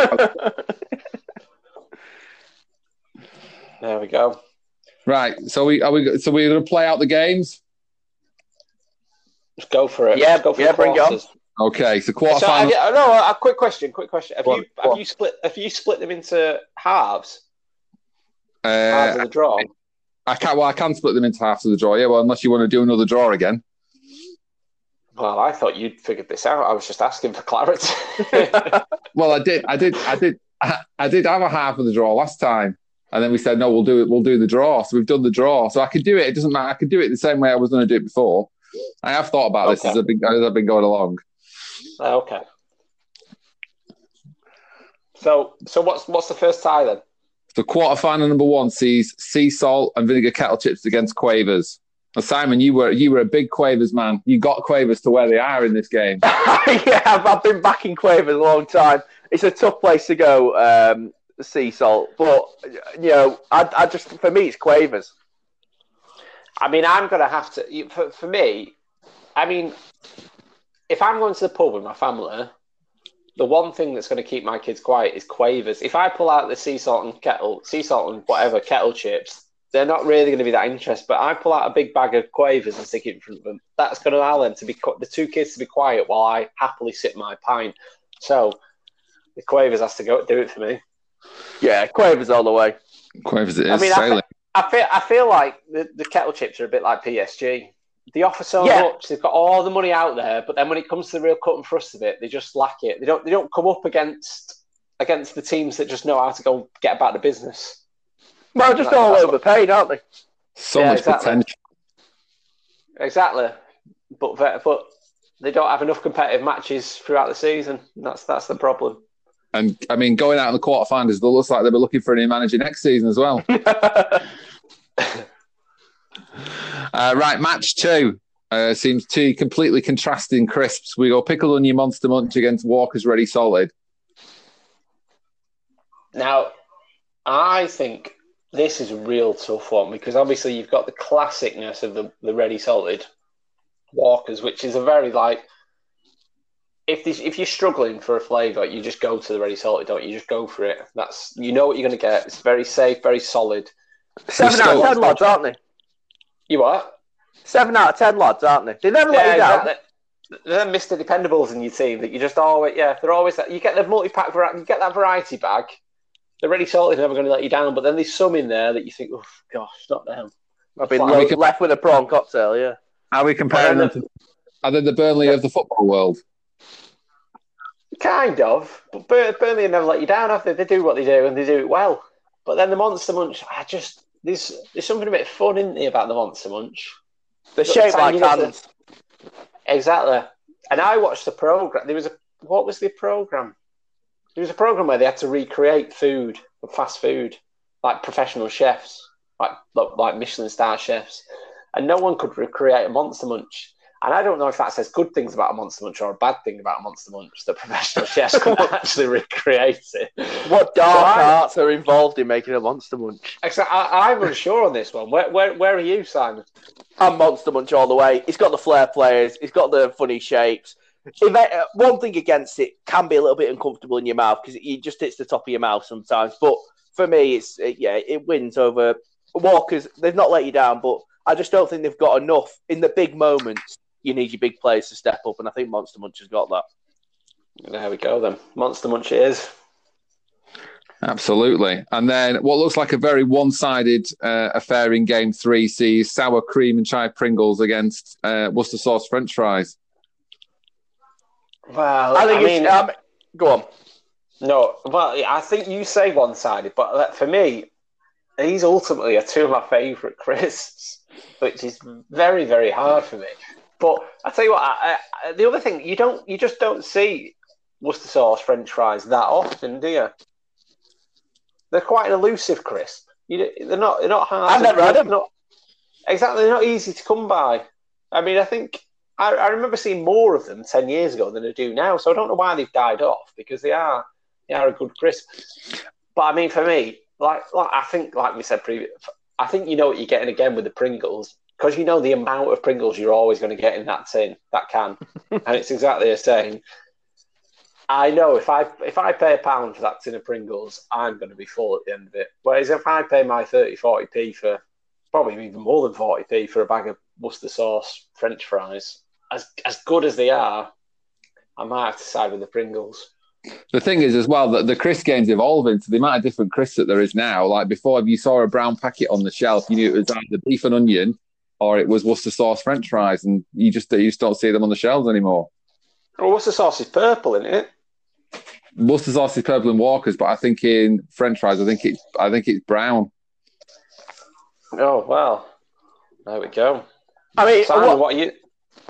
there we go. right. So we are we so we're going to play out the games. Let's go for it. Yeah, Just go for yeah, bring it on. Okay, so quarter So, I, final. No, a quick question. Quick question. Have Go you have on. you split have you split them into halves? halves of Uh, the draw. I can't. Well, I can split them into halves of the draw. Yeah. Well, unless you want to do another draw again. Well, I thought you'd figured this out. I was just asking for clarity. Well, I did. I did. I did. I, I did have a half of the draw last time, and then we said no. We'll do it. We'll do the draw. So we've done the draw. So I could do it. It doesn't matter. I could do it the same way I was going to do it before. I have thought about this Okay. as I've been as I've been going along. okay. So so what's what's the first tie then? So quarter final number one sees sea salt and vinegar kettle chips against Quavers. Simon, you were you were a big Quavers man. You got Quavers to where they are in this game. yeah, I've, I've been backing Quavers a long time. It's a tough place to go, um, sea salt. But, you know, I, I just, for me, it's Quavers. I mean, I'm going to have to. For, for me, I mean, if I'm going to the pub with my family, the one thing that's going to keep my kids quiet is quavers. If I pull out the sea salt and kettle, sea salt and whatever kettle chips, they're not really going to be that interested. But I pull out a big bag of quavers and stick it in front of them. That's going to allow them to be qu- the two kids to be quiet while I happily sip my pint. So the quavers has to go do it for me. Yeah, Quavers all the way. Quavers it is I mean, I sailing. I feel I feel like the, the kettle chips are a bit like PSG. They offer so Yeah. much. They've got all the money out there, but then when it comes to the real cut and thrust of it, they just lack it. They don't. They don't come up against against the teams that just know how to go get about the business. Well, just all overpaid, aren't they? So Yeah, much exactly. potential. Exactly, but but they don't have enough competitive matches throughout the season. That's that's the problem. And I mean, going out in the quarterfinals, it looks like they'll be looking for a new manager next season as well. Uh, right, match two. Uh, seems two completely contrasting crisps. We go pickled onion monster munch against Walker's ready salted. Now, I think this is a real tough one because obviously you've got the classicness of the, the ready salted walkers, which is a very like if this, if you're struggling for a flavour, you just go to the ready salted, don't you? You just go for it. That's you know what you're going to get. It's very safe, very solid. Seven out of ten lads, aren't they? You what? Seven out of ten lads, aren't they? They never let Yeah, you down. exactly. They're Mr. Dependables in your team that you just always yeah they're always you get the multi pack variety you get that variety bag. The ready salted never going to let you down, but then there's some in there that you think, oh gosh, not them. I've been Fine. lo- left with a prawn cocktail, yeah. Are we comparing them to are they the Burnley of the football world? Kind of, but Bur- Burnley never let you down, have they? They do what they do and they do it well. But then the Monster Munch, I just there's there's something a bit fun in there about the Monster Munch. They're Got shaped like hands. Exactly. And I watched the program. There was a what was the program? There was a program where they had to recreate food, fast food, like professional chefs, like like Michelin star chefs, and no one could recreate a Monster Munch. And I don't know if that says good things about a Monster Munch or a bad thing about a Monster Munch that professional chefs couldn't actually recreate it. What dark So arts are involved in making a monster munch? Actually, I, I'm unsure on this one. Where, where, where are you, Simon? I'm monster munch all the way. It's got the flair players. It's got the funny shapes. If I- uh, one thing against it can be a little bit uncomfortable in your mouth because it just hits the top of your mouth sometimes. But for me, it's it, yeah, it wins over Walkers. They've not let you down, but I just don't think they've got enough in the big moments. You need your big players to step up, and I think Monster Munch has got that. There we go then. Monster Munch it is. Absolutely. And then what looks like a very one sided uh, affair in game three sees sour cream and chive Pringles against uh, Worcester sauce French fries. Well, I think I mean, it's, um, go on. no, well, I think you say one sided, but for me, these ultimately are two of my favourite crisps, which is very, very hard for me. But I tell you what, I, I, the other thing you don't, you just don't see Worcester sauce French fries that often, do you? They're quite an elusive crisp. You, they're not, they're not hard. I've never had they're 'em. Not, exactly, they're not easy to come by. I mean, I think I, I remember seeing more of them ten years ago than I do now. So I don't know why they've died off because they are, they are a good crisp. But I mean, for me, like, like I think, like we said previous, I think you know what you're getting again with the Pringles because you know the amount of Pringles you're always going to get in that tin, that can, and it's exactly the same. I know if I if I pay a pound for that tin of Pringles, I'm going to be full at the end of it. Whereas if I pay my 30, 40p for probably even more than 40p for a bag of Worcester sauce French fries, as as good as they are, I might have to side with the Pringles. The thing is, as well, that the crisp game's evolving. So the amount of different crisps that there is now, like before, if you saw a brown packet on the shelf, you knew it was either beef and onion or it was Worcester sauce French fries, and you just you just don't see them on the shelves anymore. Well, Worcester sauce is purple, isn't it? Worcester sauce is purple in Walkers, but I think in French fries, I think it's I think it's brown. Oh well, there we go. I mean, Simon, what- what are you?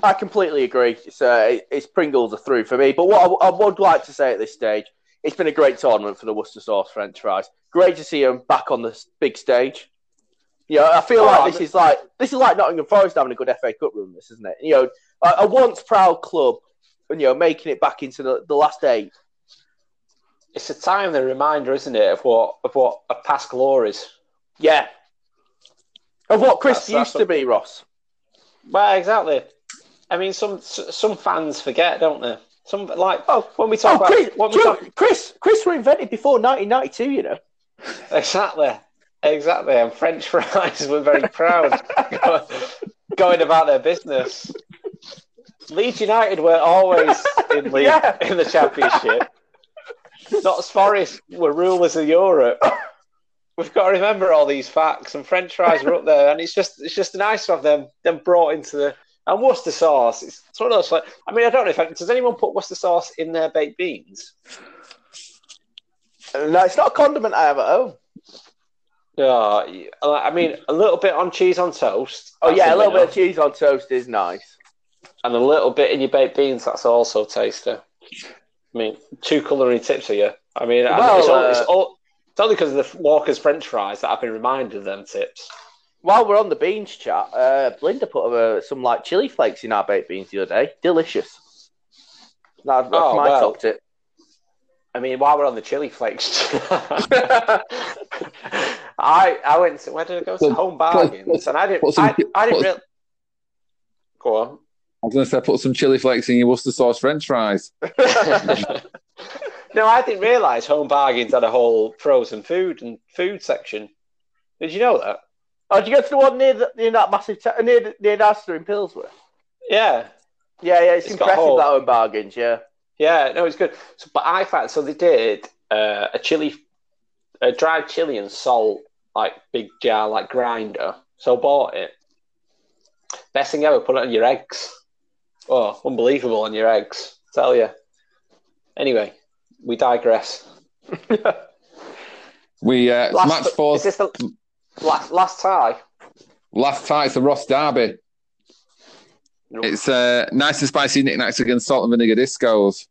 I completely agree. It's, uh, it's Pringles are through for me. But what I, I would like to say at this stage, it's been a great tournament for the Worcester sauce French fries. Great to see them back on the big stage. You know, I feel Oh, like I'm- this is like this is like Nottingham Forest having a good FA Cup run. This isn't it? You know, a, a once proud club, and you know, making it back into the, the last eight. It's a timely reminder, isn't it, of what of what of past glories. Yeah. Of what Chris That's- that's used to be, Ross. Well, exactly. I mean, some some fans forget, don't they? Some like Oh, when we talk Oh, about Chris, when we talk, Chris, Chris were invented before 1992. You know. exactly, exactly, and French fries were very proud go- going about their business. Leeds United were always in league Yeah. in the championship. Notts Forest were rulers of Europe. We've got to remember all these facts, and French fries were up there, and it's just it's just nice to have them them brought into the and Worcester sauce. It's sort of like I mean I don't know if does anyone put Worcester sauce in their baked beans? No, it's not a condiment I have at home. Yeah, I mean a little bit on cheese on toast. Oh yeah, a little bit of cheese on toast is nice. and a little bit in your baked beans. That's also tasty. I mean, two culinary tips here. I mean, I- Well, it's, all, it's, uh, all, it's only because of the Walker's French fries that I've been reminded of them tips. While we're on the beans chat, uh, Linda put uh, some like chili flakes in our baked beans the other day. Delicious. That- That's Oh, my well. top tip. I mean, while we're on the chili flakes, I I went to where did I go to Home Bargains, and I didn't some- I, I didn't really go on. I was going to say, put some chili flakes in your Worcester sauce French fries. no, I didn't realise Home Bargains had a whole frozen food and food section. Did you know that? Oh, did you go to the one near, the, near that massive ta- near the near Astor in Pillsbury? Yeah, Yeah, yeah, it's, It's got a impressive that own bargains. Yeah, Yeah, no, it's good. So, but I found so they did uh, a chili, a dried chili and salt, like big jar, like grinder. So bought it. Best thing ever. Put it on your eggs. Oh, unbelievable on your eggs. Tell you. Anyway, we digress. We uh, Last, match four, Is this the last last tie? last tie. It's the Ross Derby. It's uh, nice and spicy Nik Naks against salt and vinegar discos.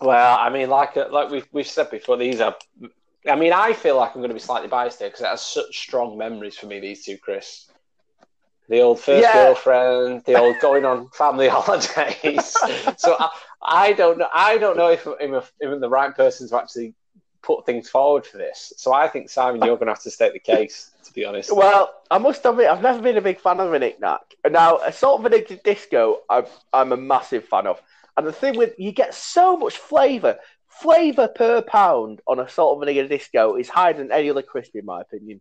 Well, I mean, like uh, like we've we've said before, these are. I mean, I feel like I'm going to be slightly biased here because it has such strong memories for me. These two, Chris. The old first Yeah. girlfriend, the old going on family holidays. so I, I don't know. I don't know if I'm if I'm the right person to actually put things forward for this. So I think Simon, you're going to have to state the case. To be honest. Well, I must admit, I've never been a big fan of a Nik Nak. Now, a salt and vinegar disco, I'm, I'm a massive fan of. And the thing with, you get so much flavour flavour per pound on a salt and vinegar disco is higher than any other crisp, in my opinion.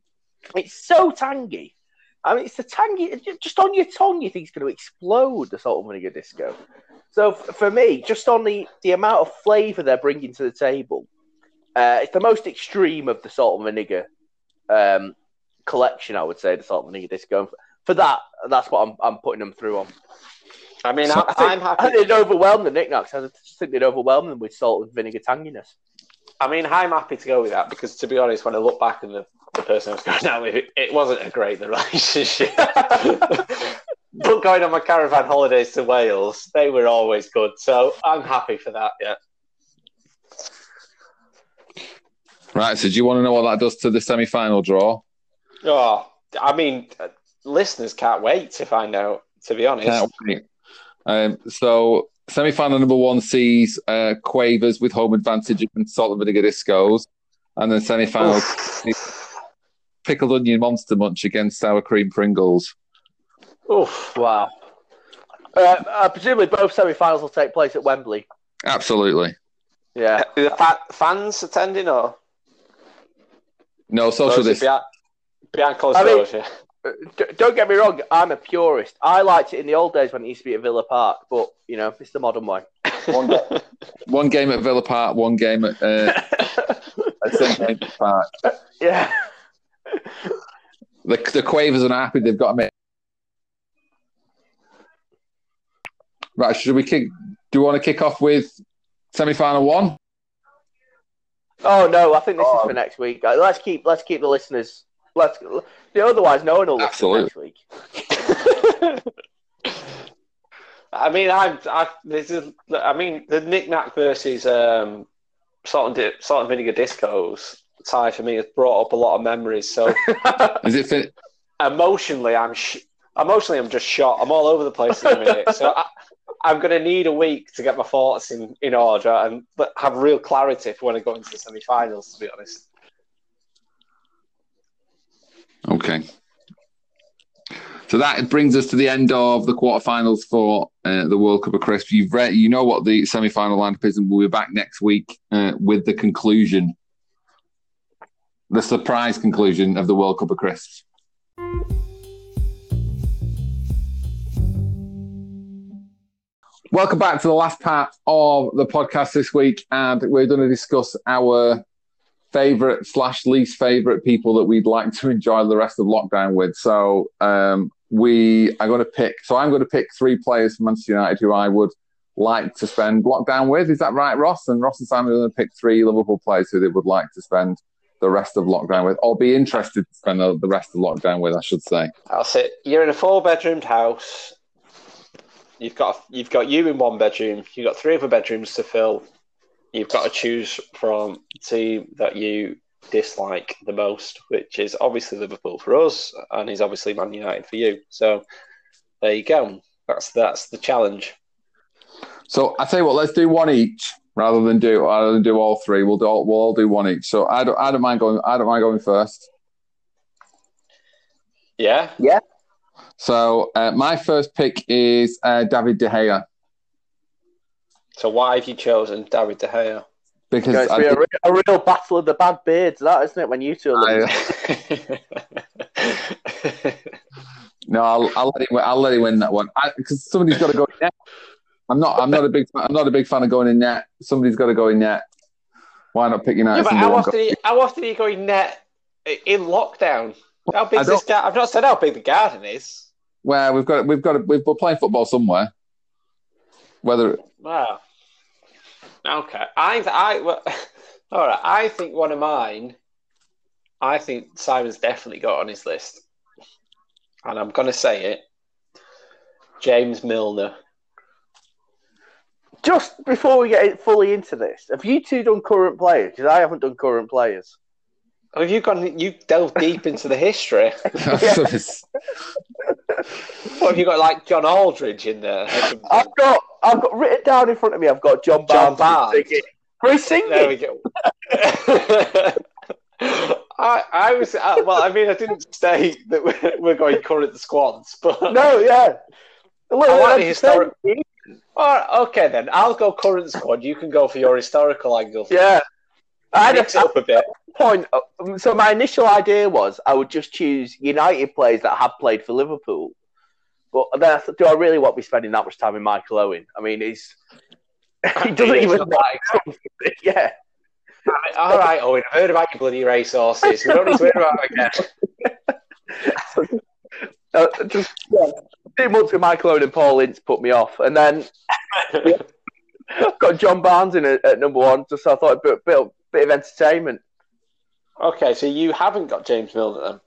It's so tangy. I mean, it's the tangy, just on your tongue, you think it's going to explode, the salt and vinegar disco. So for me, just on the, the amount of flavour they're bringing to the table, uh, it's the most extreme of the salt and vinegar um, collection, I would say, the salt and vinegar disco. For that, that's what I'm, I'm putting them through on. I mean, So I, I'm happy. I think they'd overwhelm the Nik Naks. I just think they'd overwhelm them with salt and vinegar tanginess. I mean, I'm happy to go with that because, to be honest, when I look back at the, the person I was going out with, it, it wasn't a great relationship. but going on my caravan holidays to Wales, they were always good. So I'm happy for that. Yeah. Right. So do you want to know what that does to the semi-final draw? Oh, I mean, uh, listeners can't wait to find out. To be honest, Can't wait. Um, so semi-final number one sees uh, Quavers with home advantage against Salt and Vinegar Discos, and then semi-final pickled onion monster munch against sour cream Pringles. Oh Wow. Uh, uh, presumably, both semi-finals will take place at Wembley. Absolutely. Yeah. Are the fa- fans attending or No social Those are distance. behind, behind closed I mean- Yeah. Don't get me wrong, I'm a purist. I liked it in the old days when it used to be at Villa Park, but you know, it's the modern way. One, ga- one game at Villa Park, one game at, uh, at St James Park. yeah. The, the Quavers are happy. They've got to make. Right, should we kick? Do you want to kick off with semi-final one? Oh no, I think this is Oh. for next week. Uh, Let's keep let's keep the listeners. Let's. Otherwise, no one will listen Absolutely. next week. I mean, I'm. I, this is. I mean, the Nik Nak versus um, salt and dip, salt and vinegar discos tie for me has brought up a lot of memories. So Is it fin- emotionally, I'm. Sh- emotionally, I'm just shot. I'm all over the place in a minute. So I, I'm going to need a week to get my thoughts in in order and have real clarity for when I go into the semi-finals. To be honest. Okay. So that brings us to the end of the quarterfinals for uh, the World Cup of Crisp. You've read, you know what the semi-final lineup is, and we'll be back next week uh, with the conclusion, the surprise conclusion of the World Cup of Crisps. Welcome back to the last part of the podcast this week, and we're going to discuss our favorite slash least favorite people that we'd like to enjoy the rest of lockdown with. So um, we are going to pick. So I'm going to pick three players from Manchester United who I would like to spend lockdown with. Is that right, Ross? And Ross and Simon are going to pick three Liverpool players who they would like to spend the rest of lockdown with, or be interested to spend the rest of lockdown with, I should say. That's it. You're in a four-bedroomed house. You've got you've got you in one bedroom. You've got three other bedrooms to fill. You've got to choose from the team that you dislike the most, which is obviously Liverpool for us, and is obviously Man United for you. So there you go. That's that's the challenge. So I tell you what, let's do one each rather than do rather than do all three. We'll do all, we'll all do one each. So I don't I don't mind going I don't mind going first. Yeah. So uh, my first pick is uh, David De Gea So why have you chosen David De Gea? because It's I been a, re- a real battle of the bad beards, that isn't it? When you two are losing. I- no, I'll, I'll let him win, I'll let him win that one because somebody's got to go in net. I'm not I'm not a big fan, I'm not a big fan of going in net. Somebody's got to go in net. Why not pick yeah, United? but how often, are you, how often are you going net in lockdown? How big this don't- gar- I've not said how big the garden is. Well, we've got we've got we've, we're playing football somewhere. Whether Wow. Okay. I I well, all right. I think one of mine. I think Simon's definitely got on his list, and I'm going to say it. James Milner. Just before we get fully into this, have you two done current players? Because I haven't done current players. Have you gone? You delved deep into the history. What have you got? Like John Aldridge in there? I've got, I've got written down in front of me. I've got John John Barnes. Barnes. singing. There we go. I, I was uh, well. I mean, I didn't say that we're, we're going current squads, but No, yeah. Look, I like the historic- right, okay then. I'll go current squad. You can go for your historical angle. Yeah. I had a, Mix it up a bit. Point. uh, So my initial idea was I would just choose United players that have played for Liverpool. But then I thought, do I really want to be spending that much time with Michael Owen? I mean, he's he doesn't even. like- yeah, All right, Owen. I've heard about your bloody racehorses. We don't need to hear about them again. uh, just yeah, two months with Michael Owen and Paul Ince put me off, and then got John Barnes in at, at number one. Just so I thought a bit, bit, bit of entertainment. Okay, so you haven't got James Milner then?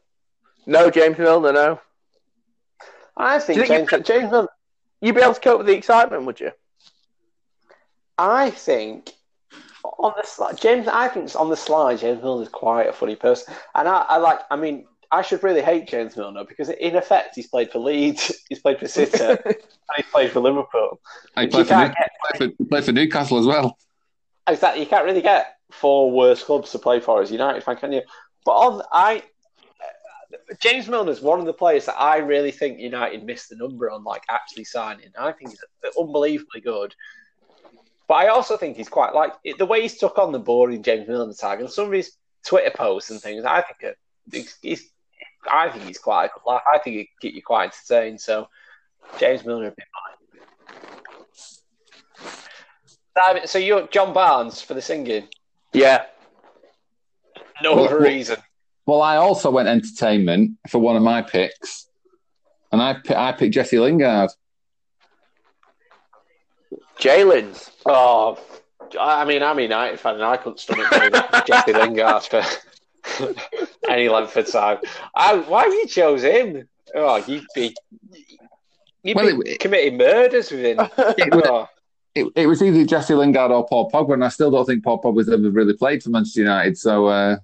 No James Milner, no. I think Do you think James, James Milner. You'd be able to cope with the excitement, would you? I think on the slide, James. I think on the slide, James Milner's quite a funny person, and I, I like. I mean, I should really hate James Milner because in effect, he's played for Leeds, he's played for City, and he's played for Liverpool. I You play for, can't New- get play for, play for Newcastle as well. exactly. You can't really get four worst clubs to play for as United fan, can you? But on I. James Milner's one of the players that I really think United missed the number on, like actually signing. I think he's unbelievably good. But I also think he's quite like the way he's took on the boring James Milner tag and some of his Twitter posts and things. I think uh, he's, he's, I think he's quite. Like, I think he keep you quite entertained. So James Milner, a bit mine. So you're John Barnes for the singing. Yeah. No Well, reason. Well, I also went entertainment for one of my picks, and I I picked Jesse Lingard. Jalen's. Oh, I mean, I'm a United fan, and I couldn't stomach Jesse Lingard for any length of time. I, why have you chose him? Oh, you'd be you'd Well, be it- committing murders with him. Oh, It, it was either Jesse Lingard or Paul Pogba, and I still don't think Paul Pogba's ever really played for Manchester United. So uh,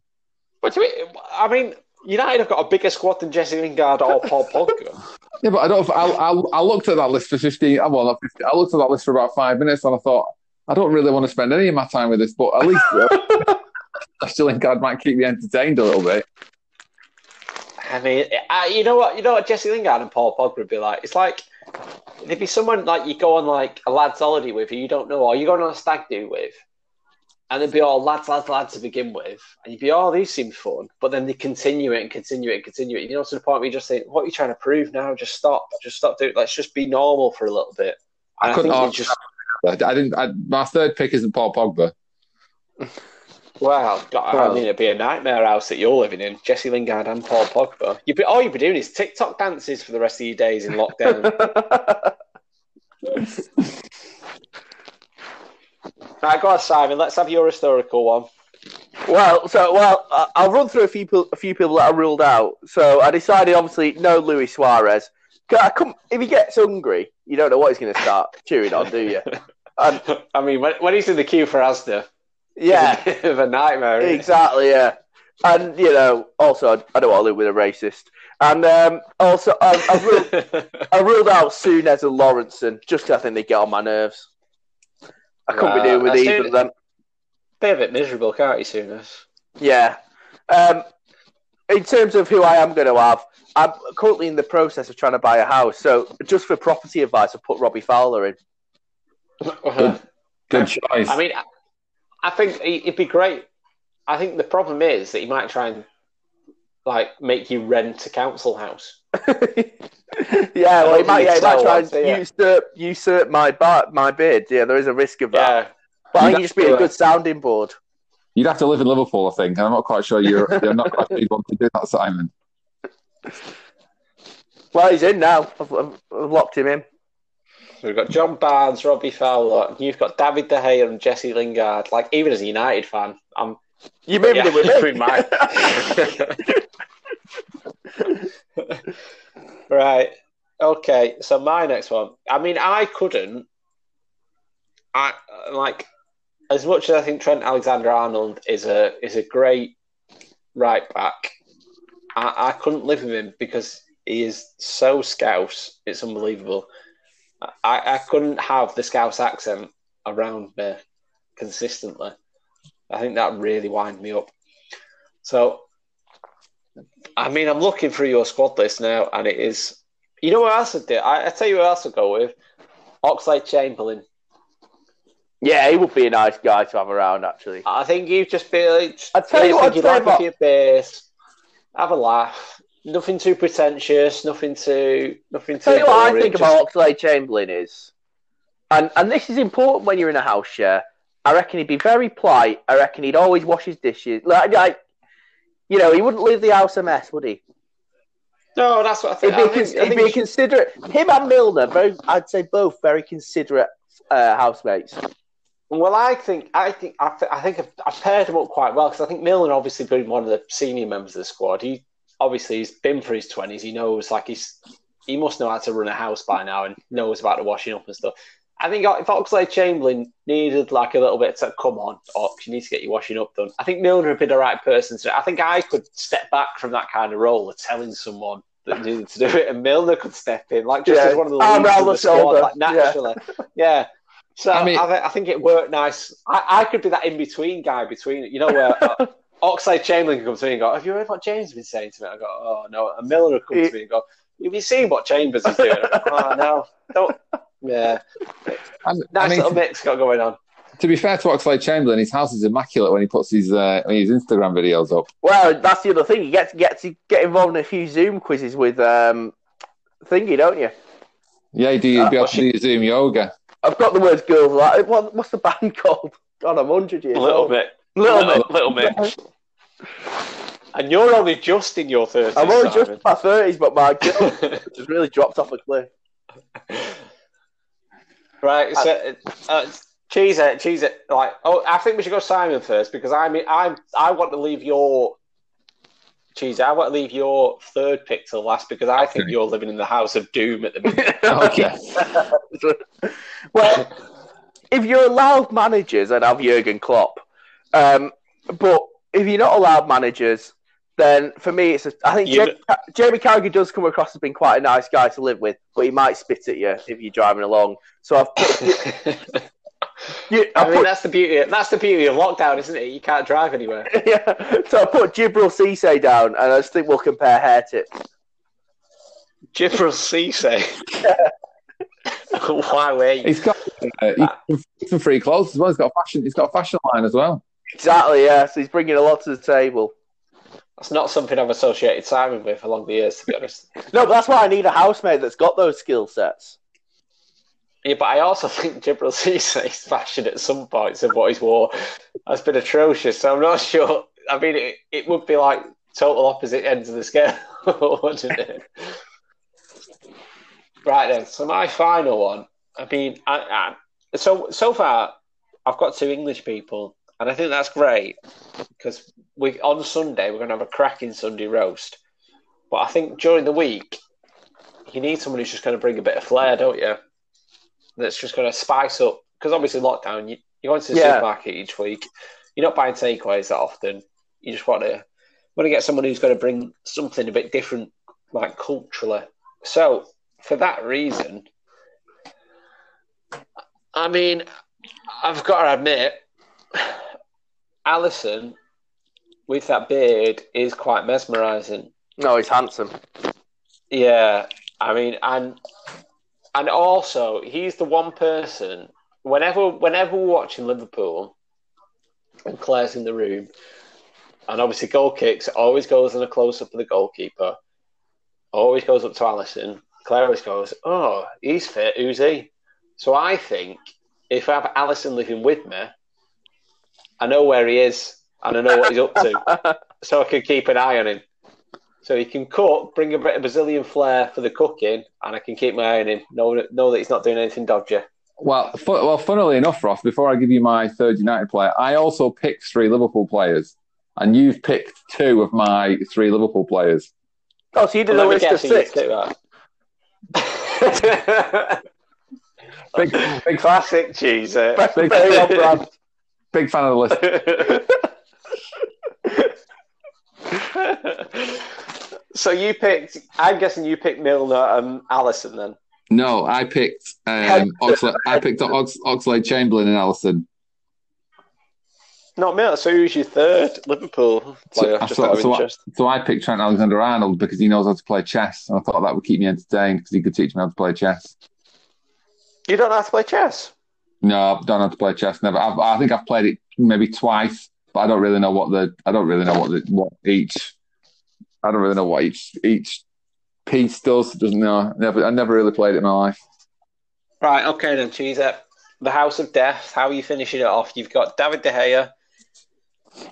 but to me, I mean, United have got a bigger squad than Jesse Lingard or Paul Pogba. yeah, but I don't. I, I, I looked at that list for fifteen. uh, Well, not 15, I looked at that list for about five minutes, and I thought I don't really want to spend any of my time with this, but at least uh, Jesse Lingard might keep me entertained a little bit. I mean, I, you know what? You know what Jesse Lingard and Paul Pogba would be like. It's like there'd be someone like you go on like a lads' holiday with who you don't know, or you're going on a stag do with, and they'd be all lads, lads, lads to begin with, and you'd be, oh, these seem fun, but then they continue it and continue it and continue it. You know, to the point where you just think, what are you trying to prove now? Just stop, just stop doing. Let's just be normal for a little bit. I And I, couldn't you just I I didn't. I, my third pick isn't Paul Pogba. Wow, God, I mean, it'd be a nightmare house that you're living in. Jesse Lingard and Paul Pogba. You'd be, all you'd be doing is TikTok dances for the rest of your days in lockdown. right, go on, Simon. Let's have your historical one. Well, so well, I'll run through a few people, a few people that I ruled out. So I decided, obviously, no Luis Suarez. I come, if he gets hungry, you don't know what he's going to start chewing on, do you? And I mean, when, when he's in the queue for Asda, yeah, it's of a nightmare. exactly, yeah. And you know, also, I- I don't want to live with a racist. And um, also, I, I, ruled, I ruled out Souness and Lawrenson just 'cause I think they get on my nerves. I couldn't Right, be doing with either it. of them. bit a bit miserable, can't you, Souness? Yeah. Um, in terms of who I am going to have, I'm currently in the process of trying to buy a house. So, just for property advice, I put Robbie Fowler in. Good choice. I mean, I- I think it'd be great. I think the problem is that he might try and like make you rent a council house. yeah, well, he might, yeah, he might try I'd and say, yeah. usurp, usurp my bar, my bid. Yeah, there is a risk of that. Yeah, But I think You'd just be a have good sounding board. You'd have to live in Liverpool, I think, and I'm not quite sure you're. You're not quite sure you'd want to do that, Simon. Well, he's in now. I've, I've, I've locked him in. So we've got John Barnes, Robbie Fowler, and you've got David De Gea and Jesse Lingard. Like even as a United fan, I'm You moved yeah, it with me. with mine. right. Okay. So my next one. I mean, I couldn't. I like as much as I think Trent Alexander-Arnold is a is a great right back. I, I couldn't live with him because he is so scouse. It's unbelievable. I, I couldn't have the scouse accent around me consistently. I think that really wind me up. So, I mean, I'm looking through your squad list now, and it is. You know what else I did? I, I tell you what else I'll go with. Oxlade Chamberlain. Yeah, he would be a nice guy to have around. Actually, I think you just feel. Like, I'd tell you what, I'd like say a beers, have a laugh. Nothing too pretentious. Nothing too. Nothing too. tell you what I think just- about Oxlade Chamberlain is, and and this is important when you're in a house share. I reckon he'd be very polite. I reckon he'd always wash his dishes. Like, like you know, he wouldn't leave the house a mess, would he? No, that's what I think. He'd be, I think, I think be considerate. Him and Milner, very, I'd say both very considerate uh, housemates. Well, I think I think I, th- I think I've, I've paired him up quite well because I think Milner obviously being one of the senior members of the squad. He obviously he's been for his twenties. He knows like he's he must know how to run a house by now and knows about the washing up and stuff. I think if Oxlade Chamberlain needed like a little bit to come on, Ox, you need to get your washing up done. I think Milner would be the right person to. I think I could step back from that kind of role of telling someone that needed to do it, and Milner could step in, like just Yeah. as one of the Arm leaders round of the the squad, like naturally. yeah. So I I, mean- thi- I think it worked nice. I, I could be that in between guy between you know where uh, uh, Oxlade Chamberlain can come to me and go, "Have you heard what James has been saying to me?" I go, "Oh no." And Miller would come to me and go, "Have you seen what Chambers is doing?" I go, "Oh no, don't." Yeah, I, nice I mean, little mix got going on. to be fair to Oxlade Chamberlain, his house is immaculate when he puts his uh, his Instagram videos up. Well, that's the other thing. You get to get to get involved in a few Zoom quizzes with um, thingy, don't you? Yeah, do you'd be able to do Zoom yoga. I've got the words girls. Like, what, what's the band called? God, I'm hundred years A little old. bit, Little little, bit. little bit. And you're only just in your thirties. I'm only just in my thirties, but my girl just really dropped off a cliff. Right, so uh, cheese it, cheese it. Like, oh, I think we should go Simon first because I mean, I'm I want to leave your cheese. I want to leave your third pick till last because I think you're living in the house of doom at the minute. Okay. well, if you're allowed managers, I'd have Jurgen Klopp. Um, but if you're not allowed managers, then for me, it's. A, I think You- Jamie, Jamie Carragher does come across as being quite a nice guy to live with, but he might spit at you if you're driving along. So I've put, you, I I've mean, put that's the beauty. That's the beauty of lockdown, isn't it? You can't drive anywhere. yeah. So I put Djibril Cisse down, and I just think we'll compare hair tips. Djibril Cisse. Why wait? He's got uh, he's some free clothes as well. He's got a fashion. He's got a fashion line as well. Exactly, yeah. So he's bringing a lot to the table. That's not something I've associated Simon with along the years, to be honest. No, but that's why I need a housemate that's got those skill sets. Yeah, but I also think Djibril Cisse's fashion at some points of what he's wore has been atrocious. So I'm not sure. I mean, it, it would be like total opposite ends of the scale, wouldn't it? Right then. So my final one. I mean, I, I, so so far I've got two English people, and I think that's great because we on Sunday we're going to have a cracking Sunday roast. But I think during the week you need someone who's just going to bring a bit of flair, don't you? That's just going to spice up because obviously lockdown. You, you go to the Yeah. supermarket each week. You're not buying takeaways that often. You just want to want to get someone who's going to bring something a bit different, like culturally. So for that reason, I mean, I've got to admit, Alisson with that beard is quite mesmerising. No, he's handsome. Yeah, I mean, and and also he's the one person. Whenever whenever we're watching Liverpool, and Claire's in the room, and obviously goal kicks always goes in a close up of the goalkeeper. Always goes up to Alisson. Claire always goes, "Oh, he's fit. Who's he?" So I think if I have Alisson living with me, I know where he is and I know what he's up to, so I can keep an eye on him. So he can cook, bring a bit of Brazilian flair for the cooking, and I can keep my eye on him. Know, know that he's not doing anything dodgy. Well, fu- well, funnily enough, Ross. Before I give you my third United player, I also picked three Liverpool players, and you've picked two of my three Liverpool players. Oh, so you did Let a list of guess who you six. stick that. Big, big, Classic cheese. eh? Very on brand. Big fan of the list. so you picked. I'm guessing you picked Milner and Alisson then. No, I picked um, Oxlade, I picked Ox, Oxlade Chamberlain and Alisson. Not Milner. So who's your third Liverpool player? So- just so- so I- So I picked Trent Alexander Arnold because he knows how to play chess, and I thought that would keep me entertained because he could teach me how to play chess. You don't know how to play chess. No, I don't know how to play chess. Never. I've, I think I've played it maybe twice, but I don't really know what the. I don't really know what the what each. I don't really know what each each piece does. Doesn't know. Never. I never really played it in my life. Right. Okay then, cheese it. The House of Death. How are you finishing it off? You've got David De Gea.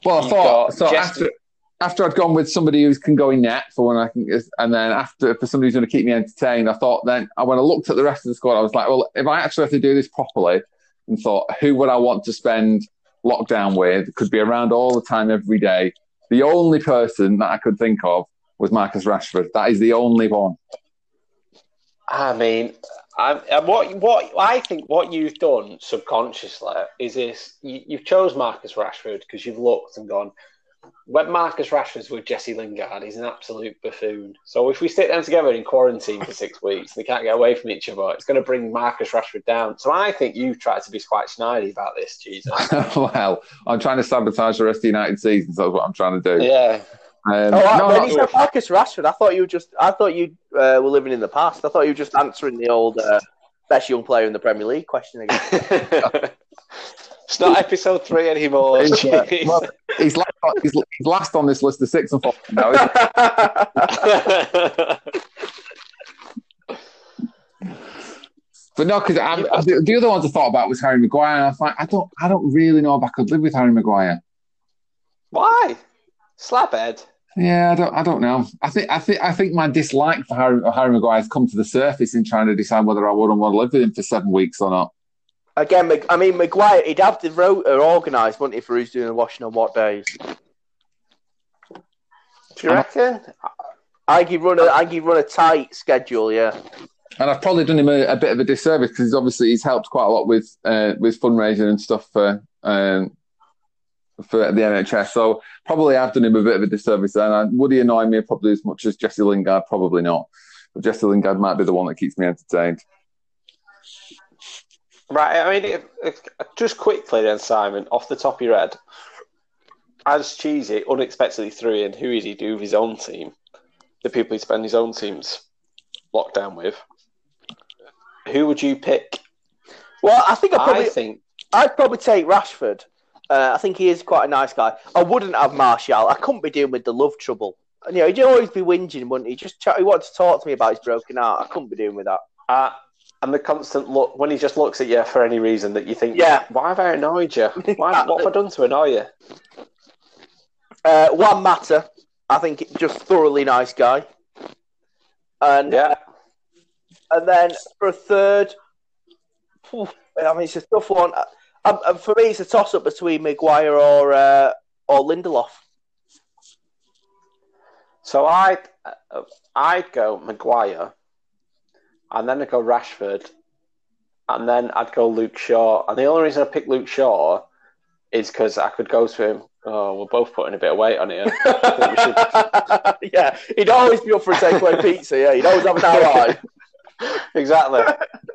Well, I thought so after after I'd gone with somebody who can go in net for when I can, and then after for somebody who's going to keep me entertained, I thought then when I looked at the rest of the squad, I was like, well, if I actually have to do this properly, and thought who would I want to spend lockdown with? Could be around all the time, every day. The only person that I could think of was Marcus Rashford. That is the only one. I mean, I, I, what what I think what you've done subconsciously is this: you, you've chose Marcus Rashford because you've looked and gone. When Marcus Rashford's with Jesse Lingard, he's an absolute buffoon. So if we sit down together in quarantine for six weeks, they can't get away from each other. It's going to bring Marcus Rashford down. So I think you've tried to be quite snidey about this, Jesus. well, I'm trying to sabotage the rest of the United season, so that's what I'm trying to do. yeah. Um, Oh, no, when you said Marcus Rashford, I thought you were just. I thought you uh, were living in the past. I thought you were just answering the old uh, best young player in the Premier League question again. it's not episode three anymore. It's, uh, well, he's, last, he's, he's last on this list of six and four now. But no, because the, the other ones I thought about was Harry Maguire, and I was like, I don't, I don't really know if I could live with Harry Maguire. Why? Slabhead. Yeah, I don't, I don't know. I think, I think, I think my dislike for Harry, Harry Maguire has come to the surface in trying to decide whether I would and want to live with him for seven weeks or not. Again, I mean, Maguire, he'd have the rota organised, wouldn't he, for who's doing the washing on what days? Do you reckon? I think he'd run a, I think he'd run a tight schedule, yeah. And I've probably done him a, a bit of a disservice because obviously he's helped quite a lot with uh, with fundraising and stuff for um, for the NHS. So probably I've done him a bit of a disservice. And I, would he annoy me probably as much as Jesse Lingard? Probably not. But Jesse Lingard might be the one that keeps me entertained. Right. I mean, it, it, just quickly then, Simon, off the top of your head, as Cheesy unexpectedly threw in, who is he do with his own team? The people he spend his own teams lockdown with. Who would you pick? Well, I think I probably, I think I'd probably take Rashford. Uh, I think he is quite a nice guy. I wouldn't have Martial. I couldn't be dealing with the love trouble. And, you know, he'd always be whinging, wouldn't he? Just ch- he wanted to talk to me about his broken heart. I couldn't be doing with that. uh, and the constant look when he just looks at you for any reason that you think, Yeah. why have I annoyed you? Why, what have I done to annoy you? Uh, Juan Mata, I think just thoroughly nice guy. And Yeah. and then for a third, I mean, it's a tough one. Um, um, for me, it's a toss up between Maguire or uh, or Lindelof. So I'd, uh, I'd go Maguire, and then I'd go Rashford, and then I'd go Luke Shaw. And the only reason I picked Luke Shaw is because I could go to him. Oh, we're both putting a bit of weight on here. yeah, he'd always be up for a takeaway pizza. Yeah, he'd always have an ally. exactly.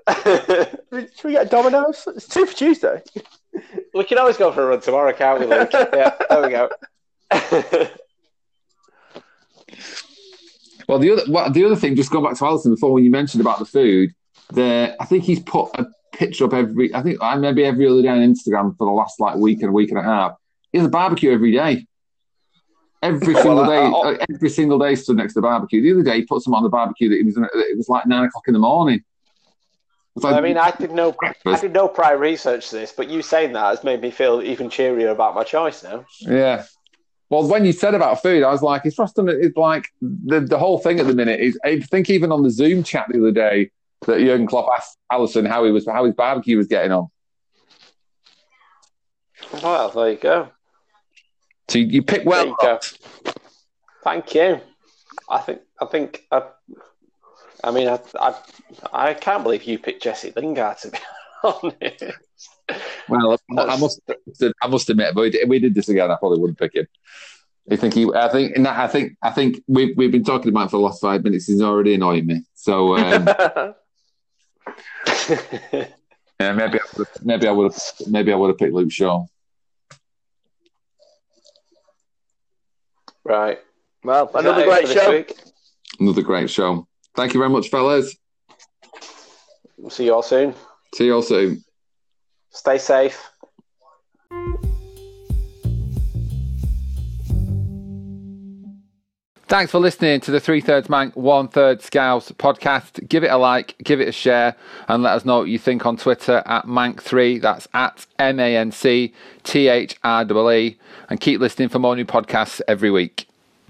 Should we get Domino's? It's two for Tuesday. we can always go for a run tomorrow, can't we, Luke? Yeah, there we go. Well, the other well, the other thing, just going back to Alisson before when you mentioned about the food, the I think he's put a picture up every. I think I maybe every other day on Instagram for the last like week and a week and a half. He has a barbecue every day. Every Well, single day, I- uh, every single day stood next to the barbecue. The other day, he put some on the barbecue that it was it was like nine o'clock in the morning. Like, I mean, I did no, breakfast. I did no prior research to this, but you saying that has made me feel even cheerier about my choice now. Yeah. Well, when you said about food, I was like, it's just it's like the, the whole thing at the minute is. I think even on the Zoom chat the other day that Jurgen Klopp asked Alisson how he was how his barbecue was getting on. Well, there you go. So you, you pick well. you go. Thank you. I think. I think. I, I mean, I, I, I can't believe you picked Jesse Lingard to be honest. Well, I must I must admit, if we did, if we did this again, I probably wouldn't pick him. I think he. I think. and I think. I think we've we've been talking about it for the last five minutes. He's already annoying me. So um, yeah, maybe I would have, maybe I would have maybe I would have picked Luke Shaw. right. well, another great show. week? Another great show. Thank you very much, fellas. We'll see you all soon. See you all soon. Stay safe. Thanks for listening to the Three Thirds Manc, One Third Scouse podcast. Give it a like, give it a share, and let us know what you think on Twitter at Mank3. That's at M A N C T H R E. And keep listening for more new podcasts every week.